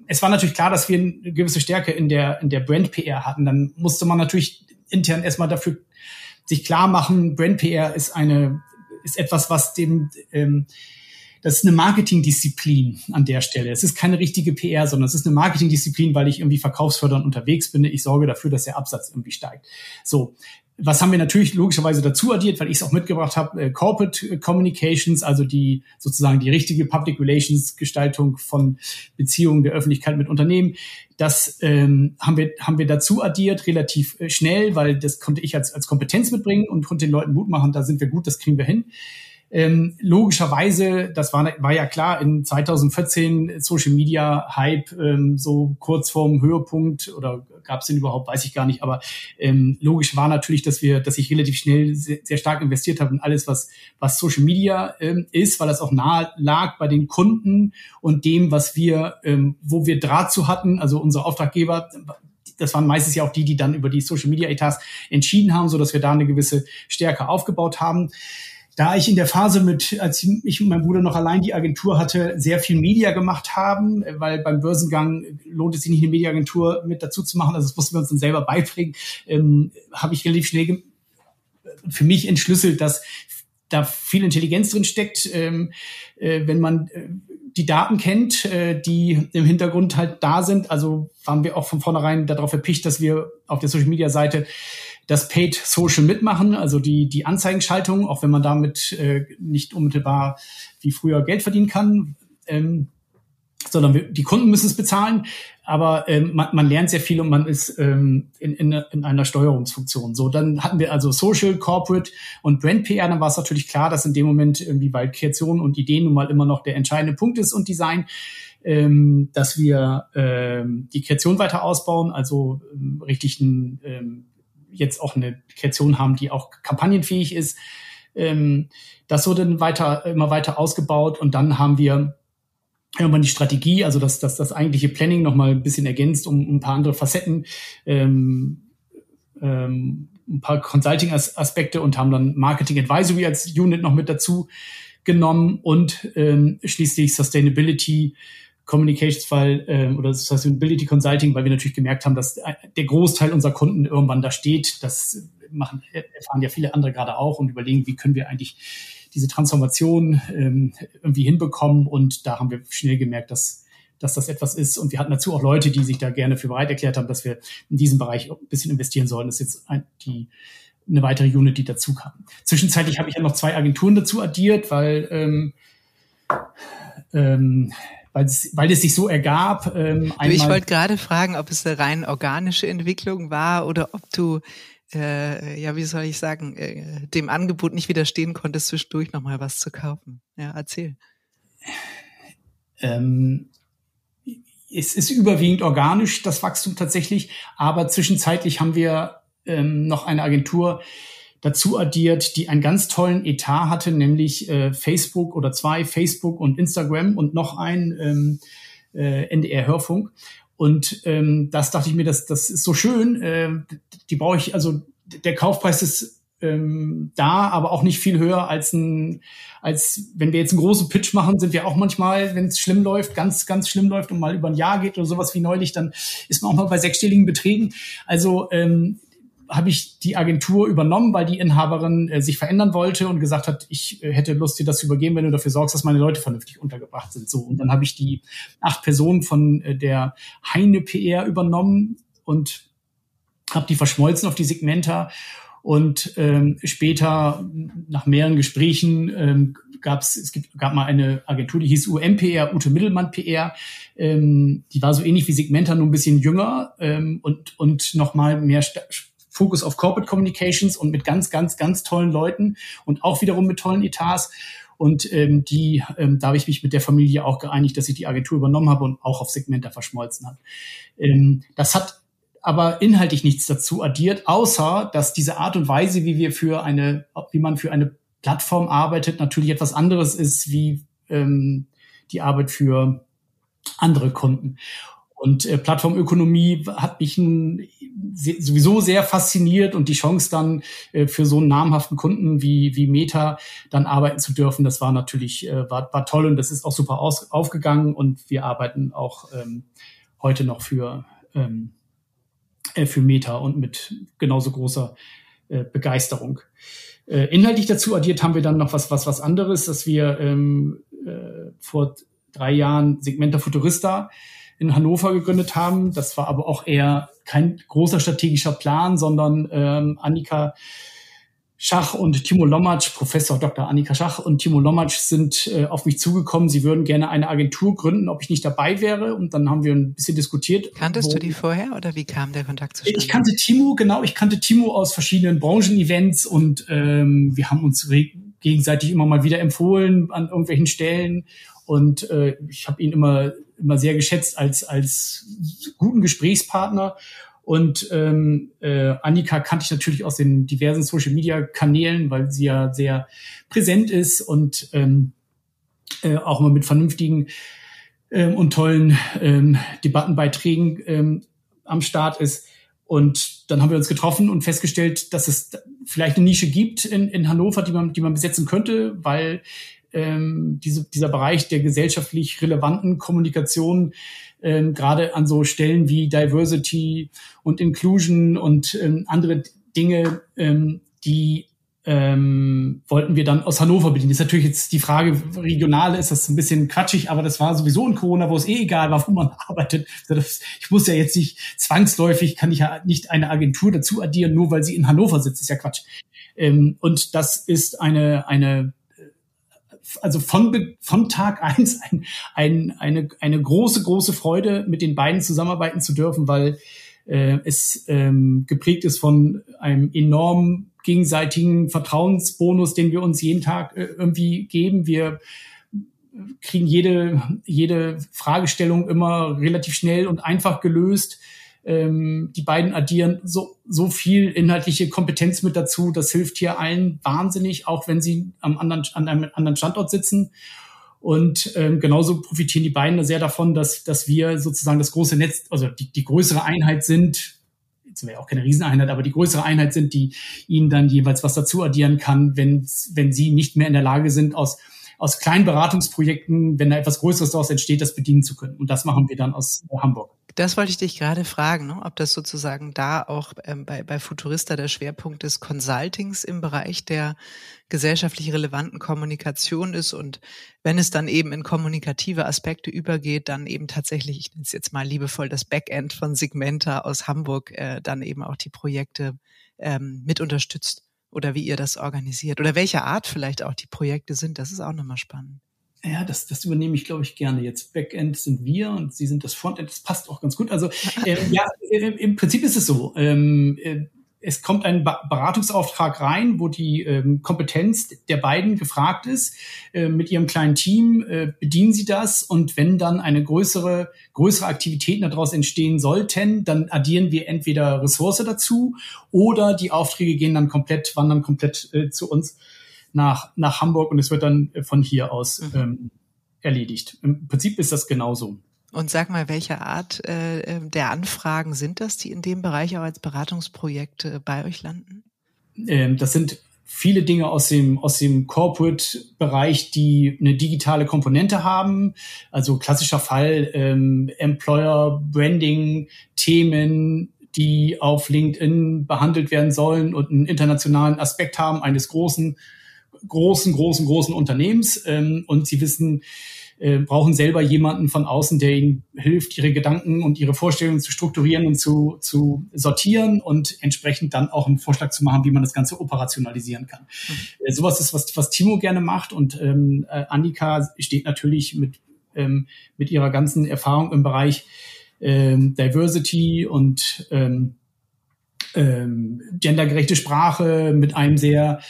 es war natürlich klar, dass wir eine gewisse Stärke in der, in der Brand-PR hatten. Dann musste man natürlich intern erstmal dafür sich klar machen, Brand-PR ist eine ist etwas, was dem, ähm, das ist eine Marketingdisziplin an der Stelle. Es ist keine richtige PR, sondern es ist eine Marketingdisziplin, weil ich irgendwie verkaufsfördernd unterwegs bin. Ich sorge dafür, dass der Absatz irgendwie steigt. So, was haben wir natürlich logischerweise dazu addiert, weil ich es auch mitgebracht habe, äh, Corporate Communications, also die sozusagen die richtige Public Relations Gestaltung von Beziehungen der Öffentlichkeit mit Unternehmen. Das ähm, haben wir haben wir dazu addiert relativ äh, schnell, weil das konnte ich als als Kompetenz mitbringen und konnte den Leuten Mut machen. Da sind wir gut, das kriegen wir hin. Ähm, logischerweise, das war, war ja klar, in 2014 Social Media Hype, ähm, so kurz vorm Höhepunkt oder gab es den überhaupt, weiß ich gar nicht, aber ähm, logisch war natürlich, dass wir, dass ich relativ schnell sehr, sehr stark investiert habe in alles, was, was Social Media ähm, ist, weil das auch nahe lag bei den Kunden und dem, was wir, ähm, wo wir Draht zu hatten, also unsere Auftraggeber, das waren meistens ja auch die, die dann über die Social Media Etats entschieden haben, so dass wir da eine gewisse Stärke aufgebaut haben da ich in der Phase mit, als ich und mein Bruder noch allein die Agentur hatte, sehr viel Media gemacht haben, weil beim Börsengang lohnt es sich nicht, eine Mediaagentur mit dazu zu machen, also das mussten wir uns dann selber beibringen, ähm, habe ich relativ schnell für mich entschlüsselt, dass da viel Intelligenz drin steckt, ähm, äh, wenn man äh, die Daten kennt, äh, die im Hintergrund halt da sind. Also waren wir auch von vornherein darauf erpicht, dass wir auf der Social Media Seite das Paid Social mitmachen, also die, die Anzeigenschaltung, auch wenn man damit äh, nicht unmittelbar wie früher Geld verdienen kann. Ähm, sondern wir, die Kunden müssen es bezahlen. aber ähm, man, man lernt sehr viel und man ist ähm, in, in, in einer Steuerungsfunktion. So, dann hatten wir also Social, Corporate und Brand PR. Dann war es natürlich klar, dass in dem Moment irgendwie, weil Kreation und Ideen nun mal immer noch der entscheidende Punkt ist und Design, ähm, dass wir ähm, die Kreation weiter ausbauen, also ähm, richtig ein, ähm, jetzt auch eine Kreation haben, die auch kampagnenfähig ist. Ähm, das wurde dann weiter, immer weiter ausgebaut und dann haben wir irgendwann die Strategie, also das, das, das eigentliche Planning nochmal ein bisschen ergänzt um, um ein paar andere Facetten, ähm, ähm, ein paar Consulting-Aspekte und haben dann Marketing Advisory als Unit noch mit dazu genommen und ähm, schließlich Sustainability Communications, weil äh, oder Sustainability Consulting, weil wir natürlich gemerkt haben, dass der Großteil unserer Kunden irgendwann da steht. Das machen erfahren ja viele andere gerade auch und überlegen, wie können wir eigentlich diese Transformation ähm, irgendwie hinbekommen. Und da haben wir schnell gemerkt, dass dass das etwas ist. Und wir hatten dazu auch Leute, die sich da gerne für bereit erklärt haben, dass wir in diesem Bereich ein bisschen investieren sollen. Das ist jetzt ein, die, eine weitere Unit, die dazu kam. Zwischenzeitlich habe ich ja noch zwei Agenturen dazu addiert, weil, ähm, ähm, weil, es, weil es sich so ergab. Ähm, ich wollte gerade fragen, ob es eine rein organische Entwicklung war oder ob du äh, ja, wie soll ich sagen, äh, dem Angebot nicht widerstehen konntest, zwischendurch nochmal was zu kaufen. Ja, erzähl. Ähm, es ist überwiegend organisch, das Wachstum tatsächlich, aber zwischenzeitlich haben wir ähm, noch eine Agentur dazu addiert, die einen ganz tollen Etat hatte, nämlich äh, Facebook oder zwei, Facebook und Instagram und noch ein ähm, äh, NDR Hörfunk. Und ähm, das dachte ich mir, das, das ist so schön. Äh, die brauche ich, also der Kaufpreis ist ähm, da, aber auch nicht viel höher als ein, als wenn wir jetzt einen großen Pitch machen, sind wir auch manchmal, wenn es schlimm läuft, ganz, ganz schlimm läuft und mal über ein Jahr geht oder sowas wie neulich, dann ist man auch mal bei sechsstelligen Beträgen. Also ähm, habe ich die Agentur übernommen, weil die Inhaberin äh, sich verändern wollte und gesagt hat, ich äh, hätte Lust, dir das zu übergeben, wenn du dafür sorgst, dass meine Leute vernünftig untergebracht sind. So und dann habe ich die acht Personen von äh, der Heine PR übernommen und habe die verschmolzen auf die Segmenta und ähm, später nach mehreren Gesprächen ähm, gab es gibt, gab mal eine Agentur, die hieß UMPR, Ute Mittelmann PR. Ähm, die war so ähnlich wie Segmenta, nur ein bisschen jünger ähm, und und noch mal mehr Fokus auf Corporate Communications und mit ganz, ganz, ganz tollen Leuten und auch wiederum mit tollen Etats. Und ähm, die, ähm, da habe ich mich mit der Familie auch geeinigt, dass ich die Agentur übernommen habe und auch auf Segmenta verschmolzen habe. Ähm, das hat aber inhaltlich nichts dazu addiert, außer dass diese Art und Weise, wie wir für eine, wie man für eine Plattform arbeitet, natürlich etwas anderes ist wie ähm, die Arbeit für andere Kunden. Und äh, Plattformökonomie hat mich ein, sowieso sehr fasziniert und die Chance dann äh, für so einen namhaften Kunden wie, wie Meta dann arbeiten zu dürfen, das war natürlich äh, war, war toll und das ist auch super aus, aufgegangen und wir arbeiten auch ähm, heute noch für, ähm, äh, für Meta und mit genauso großer äh, Begeisterung. Äh, inhaltlich dazu addiert haben wir dann noch was, was, was anderes, dass wir ähm, äh, vor drei Jahren Segmenta Futurista in Hannover gegründet haben. Das war aber auch eher kein großer strategischer Plan, sondern ähm, Annika Schach und Timo Lomatsch, Professor Dr. Annika Schach und Timo Lomatsch sind äh, auf mich zugekommen. Sie würden gerne eine Agentur gründen, ob ich nicht dabei wäre. Und dann haben wir ein bisschen diskutiert. Kanntest du die vorher oder wie kam der Kontakt zustande? Ich kannte Timo, genau. Ich kannte Timo aus verschiedenen Branchen-Events und ähm, wir haben uns gegenseitig immer mal wieder empfohlen an irgendwelchen Stellen. Und äh, ich habe ihn immer immer sehr geschätzt als als guten Gesprächspartner. Und ähm, äh, Annika kannte ich natürlich aus den diversen Social Media Kanälen, weil sie ja sehr präsent ist und ähm, äh, auch immer mit vernünftigen ähm, und tollen ähm, Debattenbeiträgen ähm, am Start ist. Und dann haben wir uns getroffen und festgestellt, dass es vielleicht eine Nische gibt in, in Hannover, die man, die man besetzen könnte, weil ähm, diese, dieser Bereich der gesellschaftlich relevanten Kommunikation ähm, gerade an so Stellen wie Diversity und Inclusion und ähm, andere Dinge, ähm, die ähm, wollten wir dann aus Hannover bedienen. Ist natürlich jetzt die Frage, regional ist das ein bisschen quatschig, aber das war sowieso in Corona, wo es eh egal war, wo man <laughs> arbeitet. Ich muss ja jetzt nicht zwangsläufig, kann ich ja nicht eine Agentur dazu addieren, nur weil sie in Hannover sitzt, ist ja Quatsch. Ähm, und das ist eine, eine also von, von Tag <laughs> eins ein, ein, eine, eine große, große Freude, mit den beiden zusammenarbeiten zu dürfen, weil äh, es ähm, geprägt ist von einem enormen gegenseitigen Vertrauensbonus, den wir uns jeden Tag äh, irgendwie geben. Wir kriegen jede, jede Fragestellung immer relativ schnell und einfach gelöst. Ähm, die beiden addieren so, so viel inhaltliche Kompetenz mit dazu. Das hilft hier allen wahnsinnig, auch wenn sie am anderen, an einem anderen Standort sitzen. Und ähm, genauso profitieren die beiden sehr davon, dass, dass wir sozusagen das große Netz, also die, die größere Einheit sind, jetzt wäre auch keine Rieseneinheit, aber die größere Einheit sind, die ihnen dann jeweils was dazu addieren kann, wenn, wenn sie nicht mehr in der Lage sind, aus aus kleinen Beratungsprojekten, wenn da etwas Größeres daraus entsteht, das bedienen zu können. Und das machen wir dann aus Hamburg. Das wollte ich dich gerade fragen, ne? ob das sozusagen da auch ähm, bei, bei Futurista der Schwerpunkt des Consultings im Bereich der gesellschaftlich relevanten Kommunikation ist und wenn es dann eben in kommunikative Aspekte übergeht, dann eben tatsächlich, ich nenne es jetzt mal liebevoll, das Backend von Segmenta aus Hamburg äh, dann eben auch die Projekte ähm, mit unterstützt oder wie ihr das organisiert oder welche Art vielleicht auch die Projekte sind. Das ist auch nochmal spannend. Ja, das, das übernehme ich, glaube ich, gerne. Jetzt Backend sind wir und Sie sind das Frontend. Das passt auch ganz gut. Also <laughs> äh, ja, im Prinzip ist es so. Ähm, äh, es kommt ein Beratungsauftrag rein, wo die ähm, Kompetenz der beiden gefragt ist. Äh, mit ihrem kleinen Team äh, bedienen sie das und wenn dann eine größere, größere Aktivitäten daraus entstehen sollten, dann addieren wir entweder Ressource dazu oder die Aufträge gehen dann komplett, wandern komplett äh, zu uns nach, nach Hamburg und es wird dann von hier aus mhm. ähm, erledigt. Im Prinzip ist das genauso. Und sag mal, welche Art äh, äh, der Anfragen sind das, die in dem Bereich auch als Beratungsprojekte bei euch landen? Ähm, das sind viele Dinge aus dem, aus dem Corporate-Bereich, die eine digitale Komponente haben. Also klassischer Fall ähm, Employer Branding Themen, die auf LinkedIn behandelt werden sollen und einen internationalen Aspekt haben eines großen, großen, großen, großen Unternehmens. Ähm, und sie wissen, äh, brauchen selber jemanden von außen, der ihnen hilft, ihre Gedanken und ihre Vorstellungen zu strukturieren und zu, zu sortieren und entsprechend dann auch einen Vorschlag zu machen, wie man das Ganze operationalisieren kann. Mhm. Äh, sowas ist, was, was Timo gerne macht und ähm, äh, Annika steht natürlich mit, ähm, mit ihrer ganzen Erfahrung im Bereich ähm, Diversity und ähm, ähm, gendergerechte Sprache mit einem sehr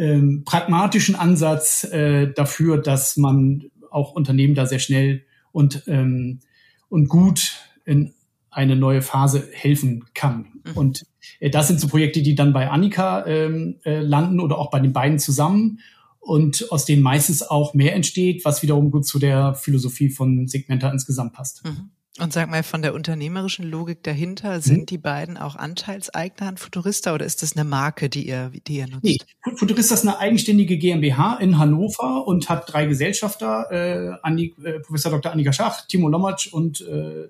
ähm, pragmatischen Ansatz äh, dafür, dass man auch Unternehmen da sehr schnell und, ähm, und gut in eine neue Phase helfen kann. Mhm. Und äh, das sind so Projekte, die dann bei Annika ähm, äh, landen oder auch bei den beiden zusammen und aus denen meistens auch mehr entsteht, was wiederum gut zu der Philosophie von Segmenta insgesamt passt. Mhm. Und sag mal, von der unternehmerischen Logik dahinter, mhm. sind mhm. die beiden auch Anteilseigner an Futurista oder ist das eine Marke, die ihr, die ihr nutzt? Nee, Futurista ist eine eigenständige GmbH in Hannover und hat drei Gesellschafter, äh, Anni, äh, Professor Dr. Annika Schach, Timo Lommatsch und äh,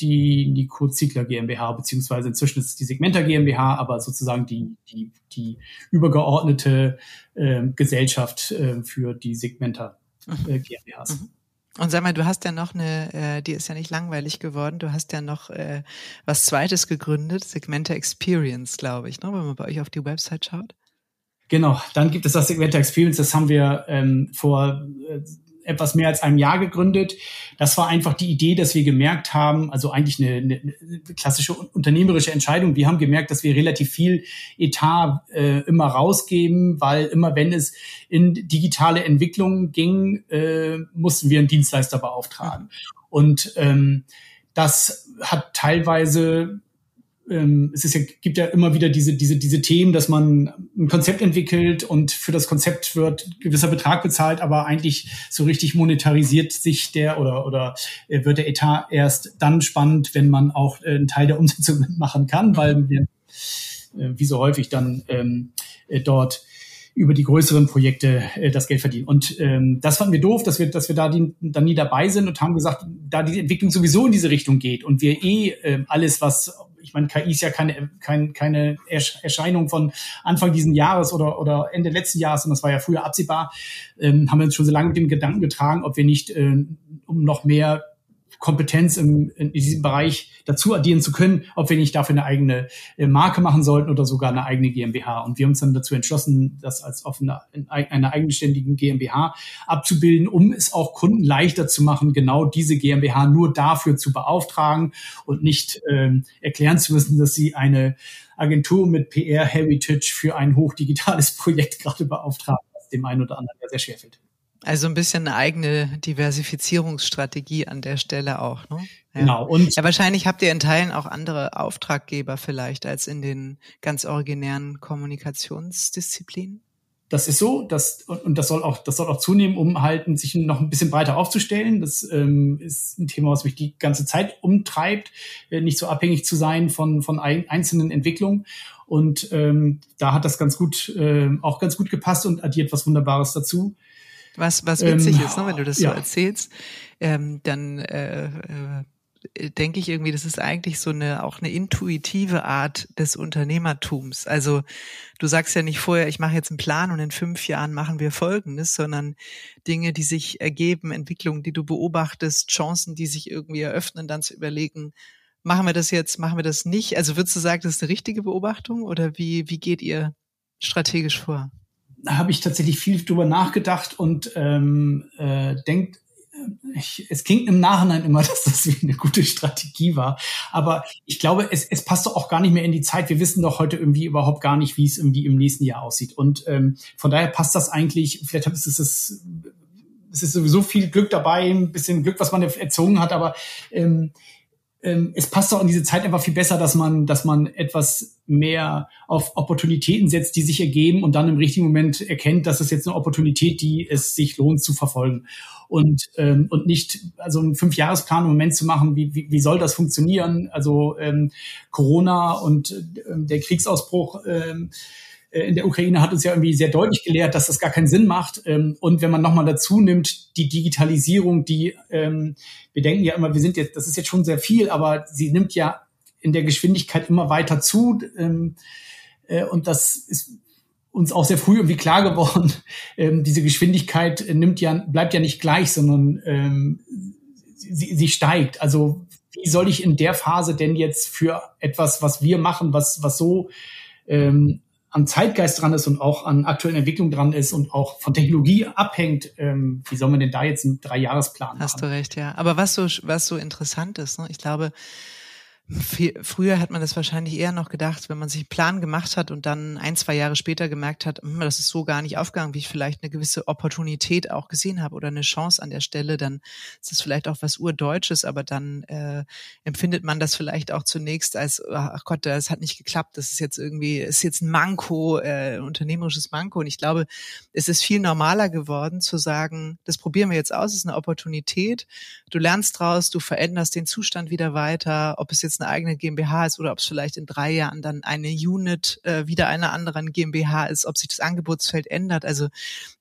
die Nico Ziegler GmbH, beziehungsweise inzwischen ist es die Segmenta GmbH, aber sozusagen die, die, die übergeordnete äh, Gesellschaft äh, für die Segmenta äh, GmbHs. Mhm. Und sag mal, du hast ja noch eine, äh, die ist ja nicht langweilig geworden, du hast ja noch äh, was Zweites gegründet, Segmenta Experience, glaube ich, ne, wenn man bei euch auf die Website schaut. Genau, dann gibt es das Segmenta Experience, das haben wir ähm, vor äh, etwas mehr als einem Jahr gegründet. Das war einfach die Idee, dass wir gemerkt haben, also eigentlich eine, eine klassische unternehmerische Entscheidung. Wir haben gemerkt, dass wir relativ viel Etat äh, immer rausgeben, weil immer wenn es in digitale Entwicklung ging, äh, mussten wir einen Dienstleister beauftragen. Und ähm, das hat teilweise ähm, es ist ja, gibt ja immer wieder diese, diese, diese Themen, dass man ein Konzept entwickelt und für das Konzept wird gewisser Betrag bezahlt, aber eigentlich so richtig monetarisiert sich der oder, oder äh, wird der Etat erst dann spannend, wenn man auch äh, einen Teil der <laughs> Umsetzung machen kann, weil wir, äh, wie so häufig dann ähm, äh, dort über die größeren Projekte äh, das Geld verdienen. Und ähm, das fanden wir doof, dass wir, dass wir da die, dann nie dabei sind und haben gesagt, da die Entwicklung sowieso in diese Richtung geht und wir eh äh, alles, was ich meine, KI ist ja keine, kein, keine Erscheinung von Anfang diesen Jahres oder, oder Ende letzten Jahres, sondern das war ja früher absehbar, ähm, haben wir uns schon so lange mit dem Gedanken getragen, ob wir nicht, äh, um noch mehr Kompetenz im, in diesem Bereich dazu addieren zu können, ob wir nicht dafür eine eigene äh, Marke machen sollten oder sogar eine eigene GmbH. Und wir haben uns dann dazu entschlossen, das als offene, eine eigenständigen GmbH abzubilden, um es auch Kunden leichter zu machen, genau diese GmbH nur dafür zu beauftragen und nicht ähm, erklären zu müssen, dass sie eine Agentur mit PR-Heritage für ein hochdigitales <laughs> Projekt gerade beauftragen, was dem einen oder anderen ja sehr schwer fällt. Also ein bisschen eine eigene Diversifizierungsstrategie an der Stelle auch, ne? Ja. Genau. Und ja, wahrscheinlich habt ihr in Teilen auch andere Auftraggeber vielleicht als in den ganz originären Kommunikationsdisziplinen. Das ist so, das, und das soll auch, das soll auch zunehmen, um halt sich noch ein bisschen breiter aufzustellen. Das ähm, ist ein Thema, was mich die ganze Zeit umtreibt, äh, nicht so abhängig zu sein von, von ein, einzelnen Entwicklungen. Und ähm, da hat das ganz gut, äh, auch ganz gut gepasst und addiert was Wunderbares dazu. Was, was witzig ähm, ist, ne, wenn du das ja. so erzählst, ähm, dann äh, äh, denke ich irgendwie, das ist eigentlich so eine auch eine intuitive Art des Unternehmertums. Also du sagst ja nicht vorher, ich mache jetzt einen Plan und in fünf Jahren machen wir Folgendes, sondern Dinge, die sich ergeben, Entwicklungen, die du beobachtest, Chancen, die sich irgendwie eröffnen, dann zu überlegen, machen wir das jetzt, machen wir das nicht? Also würdest du sagen, das ist eine richtige Beobachtung oder wie, wie geht ihr strategisch vor? Habe ich tatsächlich viel drüber nachgedacht und ähm, äh, denkt, ich, es klingt im Nachhinein immer, <laughs> dass das wie eine gute Strategie war. Aber ich glaube, es, es passt doch auch gar nicht mehr in die Zeit. Wir wissen doch heute irgendwie überhaupt gar nicht, wie es irgendwie im nächsten Jahr aussieht. Und ähm, von daher passt das eigentlich, vielleicht ist es das, es ist sowieso viel Glück dabei, ein bisschen Glück, was man erzogen hat, aber ähm, ähm, es passt doch in diese Zeit einfach viel besser, dass man, dass man etwas mehr auf Opportunitäten setzt, die sich ergeben und dann im richtigen Moment erkennt, dass es jetzt eine Opportunität, die es sich lohnt zu verfolgen. Und, ähm, und nicht, also einen Fünfjahresplan im Moment zu machen, wie, wie, wie soll das funktionieren? Also ähm, Corona und ähm, der Kriegsausbruch ähm, äh, in der Ukraine hat uns ja irgendwie sehr deutlich gelehrt, dass das gar keinen Sinn macht. Ähm, und wenn man nochmal dazu nimmt, die Digitalisierung, die, ähm, wir denken ja immer, wir sind jetzt, das ist jetzt schon sehr viel, aber sie nimmt ja in der Geschwindigkeit immer weiter zu. Ähm, äh, und das ist uns auch sehr früh irgendwie klar geworden. <laughs> diese Geschwindigkeit nimmt ja, bleibt ja nicht gleich, sondern sie, sie steigt. Also wie soll ich in der Phase denn jetzt für etwas, was wir machen, was, was so am Zeitgeist dran ist und auch an aktuellen Entwicklungen dran ist und auch von Technologie abhängt, ähm, wie soll man denn da jetzt einen Dreijahresplan machen? Hast du recht, ja. Aber was so, was so interessant ist, ne? ich glaube, Früher hat man das wahrscheinlich eher noch gedacht, wenn man sich einen Plan gemacht hat und dann ein, zwei Jahre später gemerkt hat, hm, das ist so gar nicht aufgegangen, wie ich vielleicht eine gewisse Opportunität auch gesehen habe oder eine Chance an der Stelle, dann ist das vielleicht auch was Urdeutsches, aber dann äh, empfindet man das vielleicht auch zunächst als, ach Gott, das hat nicht geklappt, das ist jetzt irgendwie, ist jetzt ein Manko, äh, ein unternehmerisches Manko. Und ich glaube, es ist viel normaler geworden zu sagen, das probieren wir jetzt aus, es ist eine Opportunität, du lernst draus, du veränderst den Zustand wieder weiter, ob es jetzt jetzt eine eigene GmbH ist oder ob es vielleicht in drei Jahren dann eine Unit äh, wieder einer anderen GmbH ist, ob sich das Angebotsfeld ändert. Also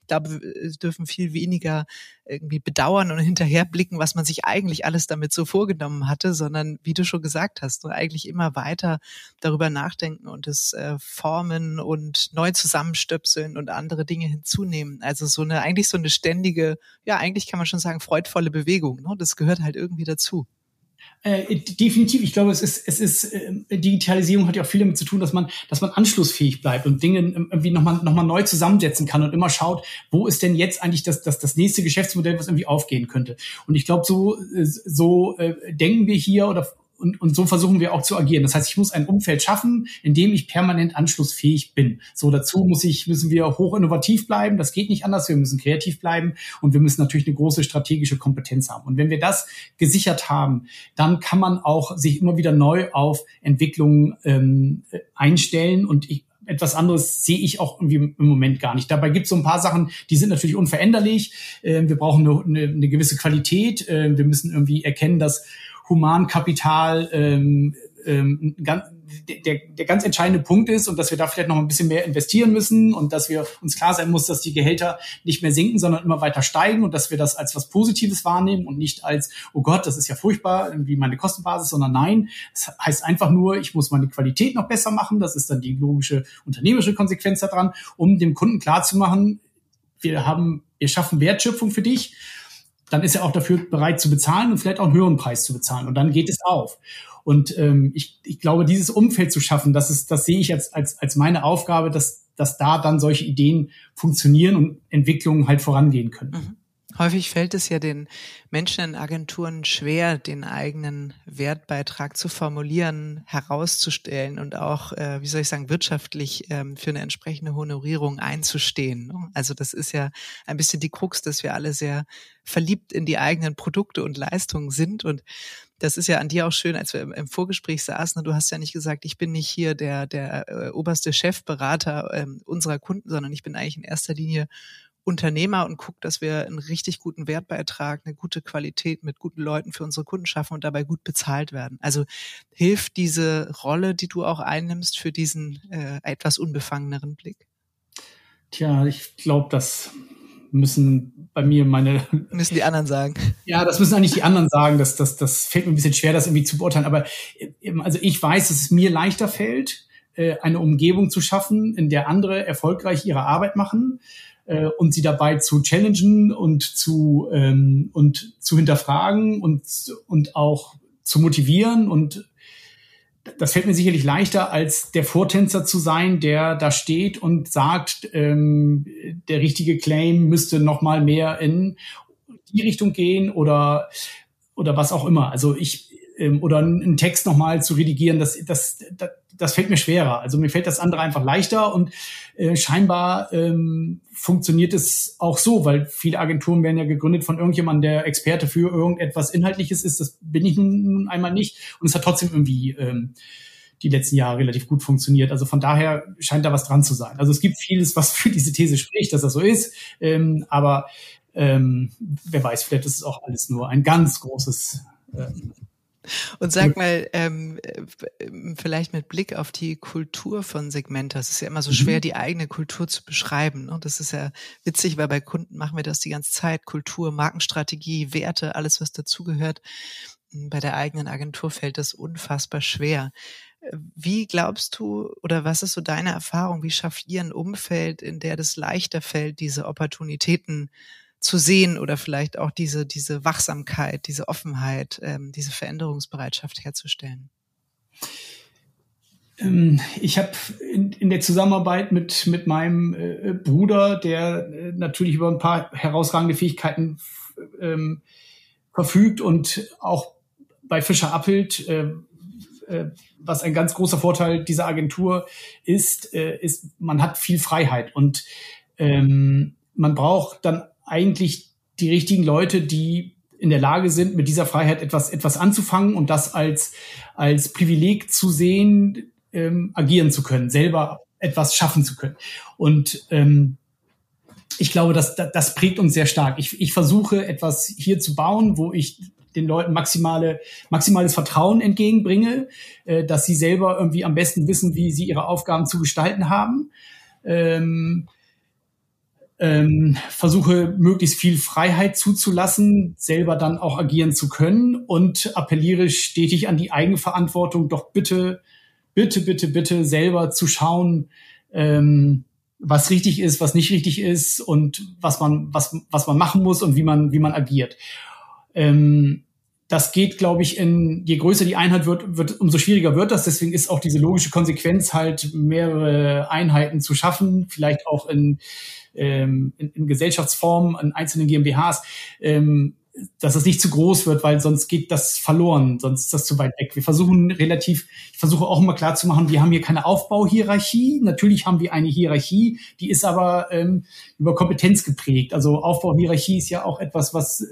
glaube, es dürfen viel weniger irgendwie bedauern und <laughs> hinterherblicken, was man sich eigentlich alles damit so vorgenommen hatte, sondern wie du schon gesagt hast, eigentlich immer weiter darüber nachdenken und es äh, formen und neu zusammenstöpseln und andere Dinge hinzunehmen. Also so eine, eigentlich so eine ständige, ja, eigentlich kann man schon sagen, freudvolle Bewegung. Ne? Das gehört halt irgendwie dazu. Äh, definitiv. Ich glaube, es ist, es ist, äh, Digitalisierung hat ja auch viel damit zu tun, dass man, dass man anschlussfähig bleibt und Dinge irgendwie nochmal, noch mal neu zusammensetzen kann und immer schaut, wo ist denn jetzt eigentlich das, das, das nächste Geschäftsmodell, was irgendwie aufgehen könnte. Und ich glaube, so, äh, so äh, denken wir hier oder und, und so versuchen wir auch zu agieren. Das heißt, ich muss ein Umfeld schaffen, in dem ich permanent anschlussfähig bin. So dazu muss ich, müssen wir hoch innovativ bleiben. Das geht nicht anders. Wir müssen kreativ bleiben und wir müssen natürlich eine große strategische Kompetenz haben. Und wenn wir das gesichert haben, dann kann man auch sich immer wieder neu auf Entwicklungen ähm, einstellen. Und ich, etwas anderes sehe ich auch irgendwie im Moment gar nicht. Dabei gibt es so ein paar Sachen, die sind natürlich unveränderlich. Äh, wir brauchen eine, eine, eine gewisse Qualität. Äh, wir müssen irgendwie erkennen, dass Humankapital ähm, ähm, ganz, der, der ganz entscheidende Punkt ist und dass wir da vielleicht noch ein bisschen mehr investieren müssen und dass wir uns klar sein muss, dass die Gehälter nicht mehr sinken, sondern immer weiter steigen und dass wir das als was Positives wahrnehmen und nicht als, oh Gott, das ist ja furchtbar, wie meine Kostenbasis, sondern nein, das heißt einfach nur, ich muss meine Qualität noch besser machen, das ist dann die logische unternehmerische Konsequenz daran, um dem Kunden klarzumachen, wir haben, wir schaffen Wertschöpfung für dich dann ist er auch dafür bereit zu bezahlen und vielleicht auch einen höheren Preis zu bezahlen. Und dann geht es auf. Und ähm, ich, ich glaube, dieses Umfeld zu schaffen, das ist, das sehe ich als, als, als meine Aufgabe, dass, dass da dann solche Ideen funktionieren und Entwicklungen halt vorangehen können. Mhm. Häufig fällt es ja den Menschen in Agenturen schwer, den eigenen Wertbeitrag zu formulieren, herauszustellen und auch, äh, wie soll ich sagen, wirtschaftlich ähm, für eine entsprechende Honorierung einzustehen. Also das ist ja ein bisschen die Krux, dass wir alle sehr verliebt in die eigenen Produkte und Leistungen sind und das ist ja an dir auch schön, als wir im, Vorgespräch saßen. Du hast ja nicht gesagt, ich bin nicht hier der, der äh, oberste Chefberater ähm, unserer Kunden, sondern ich bin eigentlich in erster Linie Unternehmer und guckt, dass wir einen richtig guten Wertbeitrag, eine gute Qualität mit guten Leuten für unsere Kunden schaffen und dabei gut bezahlt werden. Also hilft diese Rolle, die du auch einnimmst, für diesen äh, etwas unbefangeneren Blick? Tja, ich glaube, das müssen bei mir meine. <laughs> Müssen die anderen sagen. Ja, das müssen eigentlich die anderen sagen. Das, das, das fällt mir ein bisschen schwer, das irgendwie zu beurteilen. Aber also ich weiß, dass es mir leichter fällt, äh, eine Umgebung zu schaffen, in der andere erfolgreich ihre Arbeit machen äh, und sie dabei zu challengen und zu ähm, und zu hinterfragen und und auch zu motivieren und das fällt mir sicherlich leichter, als der Vortänzer zu sein, der da steht und sagt, ähm, der richtige Claim müsste noch mal mehr in die Richtung gehen oder oder was auch immer. Also ich ähm, oder einen Text noch mal zu redigieren, das, das, das das fällt mir schwerer. Also mir fällt das andere einfach leichter und äh, scheinbar ähm, funktioniert es auch so, weil viele Agenturen werden ja gegründet von irgendjemandem, der Experte für irgendetwas Inhaltliches ist. Das bin ich nun einmal nicht. Und es hat trotzdem irgendwie ähm, die letzten Jahre relativ gut funktioniert. Also von daher scheint da was dran zu sein. Also es gibt vieles, was für diese These spricht, dass das so ist. Ähm, aber ähm, wer weiß, vielleicht ist es auch alles nur ein ganz großes ähm, und sag mal, ähm, äh, vielleicht mit Blick auf die Kultur von Segmenta. Es ist ja immer so schwer, mhm. die eigene Kultur zu beschreiben. Und das ist ja witzig, weil bei Kunden machen wir das die ganze Zeit. Kultur, Markenstrategie, Werte, alles, was dazugehört. Bei der eigenen Agentur fällt das unfassbar schwer. Wie glaubst du oder was ist so deine Erfahrung? Wie schafft ihr ein Umfeld, in der das leichter fällt, diese Opportunitäten zu sehen oder vielleicht auch diese, diese Wachsamkeit, diese Offenheit, ähm, diese Veränderungsbereitschaft herzustellen? Ähm, ich habe in, in, der Zusammenarbeit mit, mit meinem äh, Bruder, der äh, natürlich über ein paar herausragende Fähigkeiten ähm, verfügt und auch bei Fischer Appelt, äh, äh, was ein ganz großer Vorteil dieser Agentur ist, äh, ist, man hat viel Freiheit und ähm, man braucht dann eigentlich die richtigen Leute, die in der Lage sind, mit dieser Freiheit etwas, etwas anzufangen und das als, als Privileg zu sehen, ähm, agieren zu können, selber etwas schaffen zu können. Und ähm, ich glaube, das, das prägt uns sehr stark. Ich, ich versuche etwas hier zu bauen, wo ich den Leuten maximale, maximales Vertrauen entgegenbringe, äh, dass sie selber irgendwie am besten wissen, wie sie ihre Aufgaben zu gestalten haben. Ähm, ähm, versuche möglichst viel Freiheit zuzulassen, selber dann auch agieren zu können und appelliere stetig an die Eigenverantwortung, doch bitte, bitte, bitte, bitte selber zu schauen, ähm, was richtig ist, was nicht richtig ist und was man, was, was man machen muss und wie man, wie man agiert. Ähm, das geht, glaube ich, in, je größer die Einheit wird, wird, umso schwieriger wird das. Deswegen ist auch diese logische Konsequenz halt, mehrere Einheiten zu schaffen, vielleicht auch in, ähm, in, in Gesellschaftsformen, in einzelnen GmbHs, ähm, dass es nicht zu groß wird, weil sonst geht das verloren, sonst ist das zu weit weg. Wir versuchen relativ, ich versuche auch immer klar zu machen, wir haben hier keine Aufbauhierarchie. Natürlich haben wir eine Hierarchie, die ist aber ähm, über Kompetenz geprägt. Also Aufbauhierarchie ist ja auch etwas, was äh,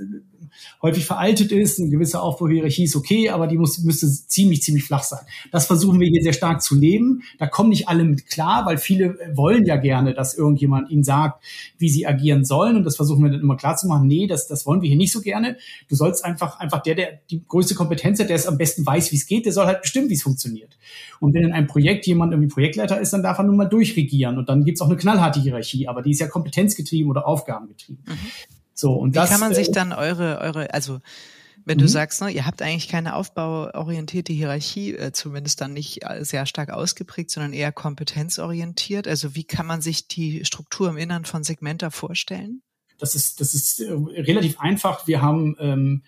häufig veraltet ist. Eine gewisse Aufbauhierarchie ist okay, aber die muss, müsste ziemlich, ziemlich flach sein. Das versuchen wir hier sehr stark zu leben. Da kommen nicht alle mit klar, weil viele wollen ja gerne, dass irgendjemand ihnen sagt, wie sie agieren sollen. Und das versuchen wir dann immer klar zu machen. Nee, das, das wollen wir hier nicht so gerne. Du sollst einfach, einfach der, der die größte Kompetenz hat, der es am besten weiß, wie es geht, der soll halt bestimmen, wie es funktioniert. Und wenn in einem Projekt jemand irgendwie Projektleiter ist, dann darf er nun mal durchregieren. Und dann gibt's auch eine knallharte Hierarchie, aber die ist ja kompetenzgetrieben oder aufgabengetrieben. Mhm. So, und Wie das, kann man sich äh, dann eure, eure, also wenn du mhm. sagst, ne, ihr habt eigentlich keine aufbauorientierte Hierarchie, äh, zumindest dann nicht äh, sehr stark ausgeprägt, sondern eher kompetenzorientiert. Also wie kann man sich die Struktur im Innern von Segmenta vorstellen? das ist, das ist äh, relativ einfach. Wir haben, ähm,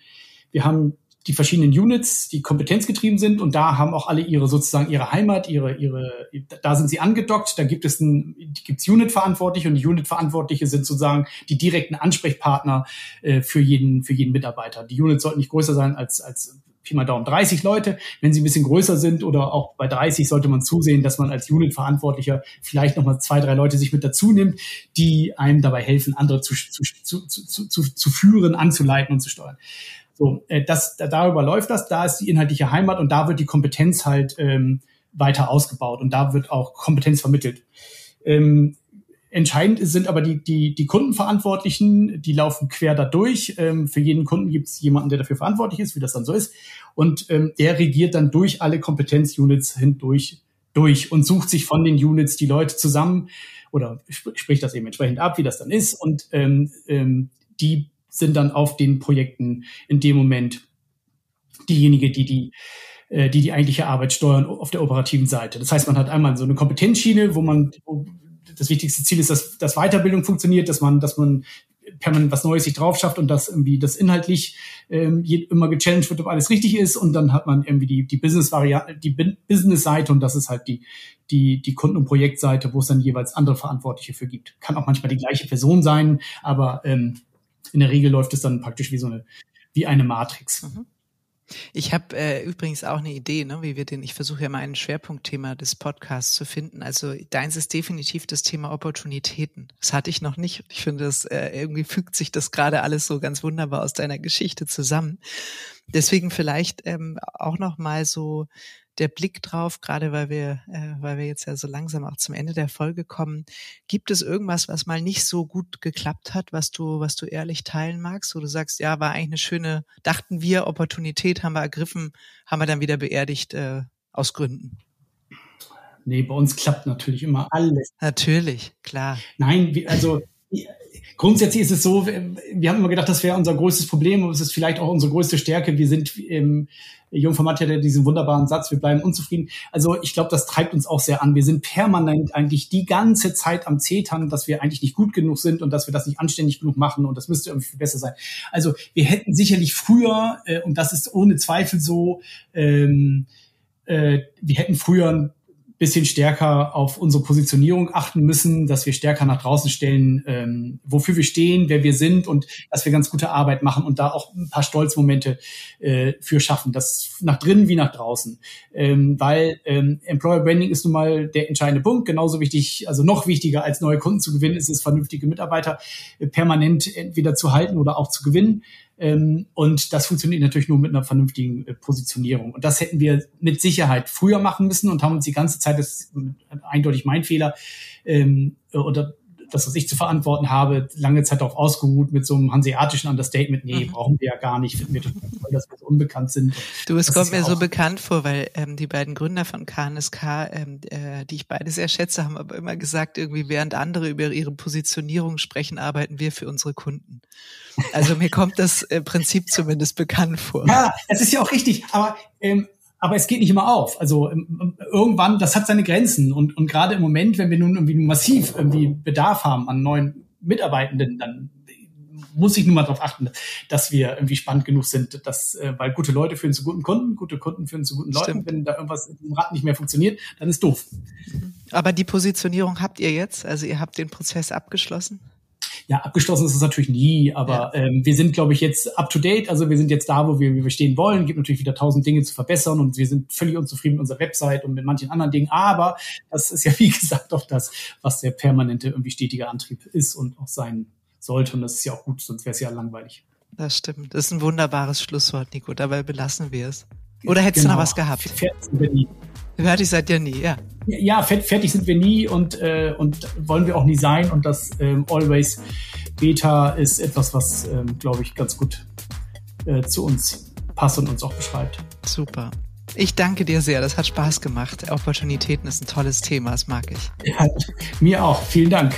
wir haben die verschiedenen Units, die kompetenzgetrieben sind und da haben auch alle ihre sozusagen ihre Heimat, ihre ihre da sind sie angedockt, da gibt es ein gibt's Unit Verantwortliche und die Unit Verantwortliche sind sozusagen die direkten Ansprechpartner äh, für jeden für jeden Mitarbeiter. Die Units sollten nicht größer sein als als Pi mal Daumen 30 Leute. Wenn sie ein bisschen größer sind oder auch bei 30 sollte man zusehen, dass man als Unit-Verantwortlicher vielleicht nochmal zwei, drei Leute sich mit dazu nimmt, die einem dabei helfen, andere zu, zu, zu, zu, zu, zu führen, anzuleiten und zu steuern. So, äh, das, da, darüber läuft das, da ist die inhaltliche Heimat und da wird die Kompetenz halt ähm, weiter ausgebaut und da wird auch Kompetenz vermittelt. Ähm, entscheidend sind aber die, die, die Kundenverantwortlichen, die laufen quer da durch. Ähm, für jeden Kunden gibt es jemanden, der dafür verantwortlich ist, wie das dann so ist. Und ähm, der regiert dann durch alle Kompetenzunits hindurch durch und sucht sich von den Units die Leute zusammen oder sp spricht das eben entsprechend ab, wie das dann ist. Und ähm, ähm, die sind dann auf den Projekten in dem Moment diejenige, die die äh, die die eigentliche Arbeit steuern auf der operativen Seite. Das heißt, man hat einmal so eine Kompetenzschiene, wo man wo das wichtigste Ziel ist, dass, dass Weiterbildung funktioniert, dass man, dass man permanent was Neues sich drauf schafft und dass irgendwie das inhaltlich ähm, immer gechallenged wird, ob alles richtig ist und dann hat man irgendwie die, die Business-Variante, die Business-Seite und das ist halt die, die, die Kunden- und Projektseite, wo es dann jeweils andere Verantwortliche für gibt. Kann auch manchmal die gleiche Person sein, aber ähm, in der Regel läuft es dann praktisch wie so eine, wie eine Matrix. Mhm. Ich habe äh, übrigens auch eine Idee, ne, wie wir den, ich versuche ja mal ein Schwerpunktthema des Podcasts zu finden. Also deins ist definitiv das Thema Opportunitäten. Das hatte ich noch nicht. Ich finde, das äh, irgendwie fügt sich das gerade alles so ganz wunderbar aus deiner Geschichte zusammen. Deswegen vielleicht ähm, auch noch mal so der Blick drauf, gerade weil wir, äh, weil wir jetzt ja so langsam auch zum Ende der Folge kommen. Gibt es irgendwas, was mal nicht so gut geklappt hat, was du, was du ehrlich teilen magst, wo du sagst, ja, war eigentlich eine schöne, dachten wir, Opportunität haben wir ergriffen, haben wir dann wieder beerdigt äh, aus Gründen? Nee, bei uns klappt natürlich immer alles. Natürlich, klar. Nein, also grundsätzlich ist es so, wir haben immer gedacht, das wäre unser größtes Problem, aber es ist vielleicht auch unsere größte Stärke. Wir sind im Jungformat ja diesen wunderbaren Satz, wir bleiben unzufrieden. Also ich glaube, das treibt uns auch sehr an. Wir sind permanent eigentlich die ganze Zeit am Zetern, dass wir eigentlich nicht gut genug sind und dass wir das nicht anständig genug machen und das müsste irgendwie besser sein. Also wir hätten sicherlich früher, äh, und das ist ohne Zweifel so, ähm, äh, wir hätten früher bisschen stärker auf unsere Positionierung achten müssen, dass wir stärker nach draußen stellen, ähm, wofür wir stehen, wer wir sind und dass wir ganz gute Arbeit machen und da auch ein paar Stolzmomente äh, für schaffen, das nach drinnen wie nach draußen. Ähm, weil ähm, Employer Branding ist nun mal der entscheidende Punkt, genauso wichtig, also noch wichtiger als neue Kunden zu gewinnen, ist es vernünftige Mitarbeiter äh, permanent entweder zu halten oder auch zu gewinnen. Ähm, und das funktioniert natürlich nur mit einer vernünftigen äh, Positionierung. Und das hätten wir mit Sicherheit früher machen müssen und haben uns die ganze Zeit, das ist eindeutig mein Fehler, ähm, oder das, was ich zu verantworten habe, lange Zeit darauf ausgeruht mit so einem hanseatischen Understatement. Nee, mhm. brauchen wir ja gar nicht. Finden wir total toll, dass wir so unbekannt sind. Du, es kommt mir ja so bekannt vor, weil ähm, die beiden Gründer von KNSK, ähm, äh, die ich beide sehr schätze, haben aber immer gesagt, irgendwie während andere über ihre Positionierung sprechen, arbeiten wir für unsere Kunden. Also mir kommt das äh, Prinzip zumindest bekannt vor. Ja, es ist ja auch richtig, aber ähm, aber es geht nicht immer auf. Also ähm, irgendwann, das hat seine Grenzen. Und, und gerade im Moment, wenn wir nun irgendwie massiv irgendwie Bedarf haben an neuen Mitarbeitenden, dann muss ich nur mal darauf achten, dass wir irgendwie spannend genug sind, dass, äh, weil gute Leute führen zu guten Kunden, gute Kunden führen zu guten Leuten. Stimmt. Wenn da irgendwas im Rad nicht mehr funktioniert, dann ist doof. Aber die Positionierung habt ihr jetzt? Also ihr habt den Prozess abgeschlossen? Ja, abgeschlossen ist es natürlich nie, aber ja. ähm, wir sind, glaube ich, jetzt up to date. Also wir sind jetzt da, wo wir, wie wir stehen wollen. Es gibt natürlich wieder tausend Dinge zu verbessern und wir sind völlig unzufrieden mit unserer Website und mit manchen anderen Dingen. Aber das ist ja, wie <laughs> gesagt, auch das, was der permanente, irgendwie stetige Antrieb ist und auch sein sollte. Und das ist ja auch gut, sonst wäre es ja langweilig. Das stimmt. Das ist ein wunderbares Schlusswort, Nico. Dabei belassen wir es. Oder hättest genau. du noch was gehabt? Fertig seid ihr nie, ja. Ja, fertig sind wir nie und, äh, und wollen wir auch nie sein. Und das ähm, Always Beta ist etwas, was, ähm, glaube ich, ganz gut äh, zu uns passt und uns auch beschreibt. Super. Ich danke dir sehr, das hat Spaß gemacht. Opportunitäten ist ein tolles Thema, das mag ich. Ja, mir auch. Vielen Dank.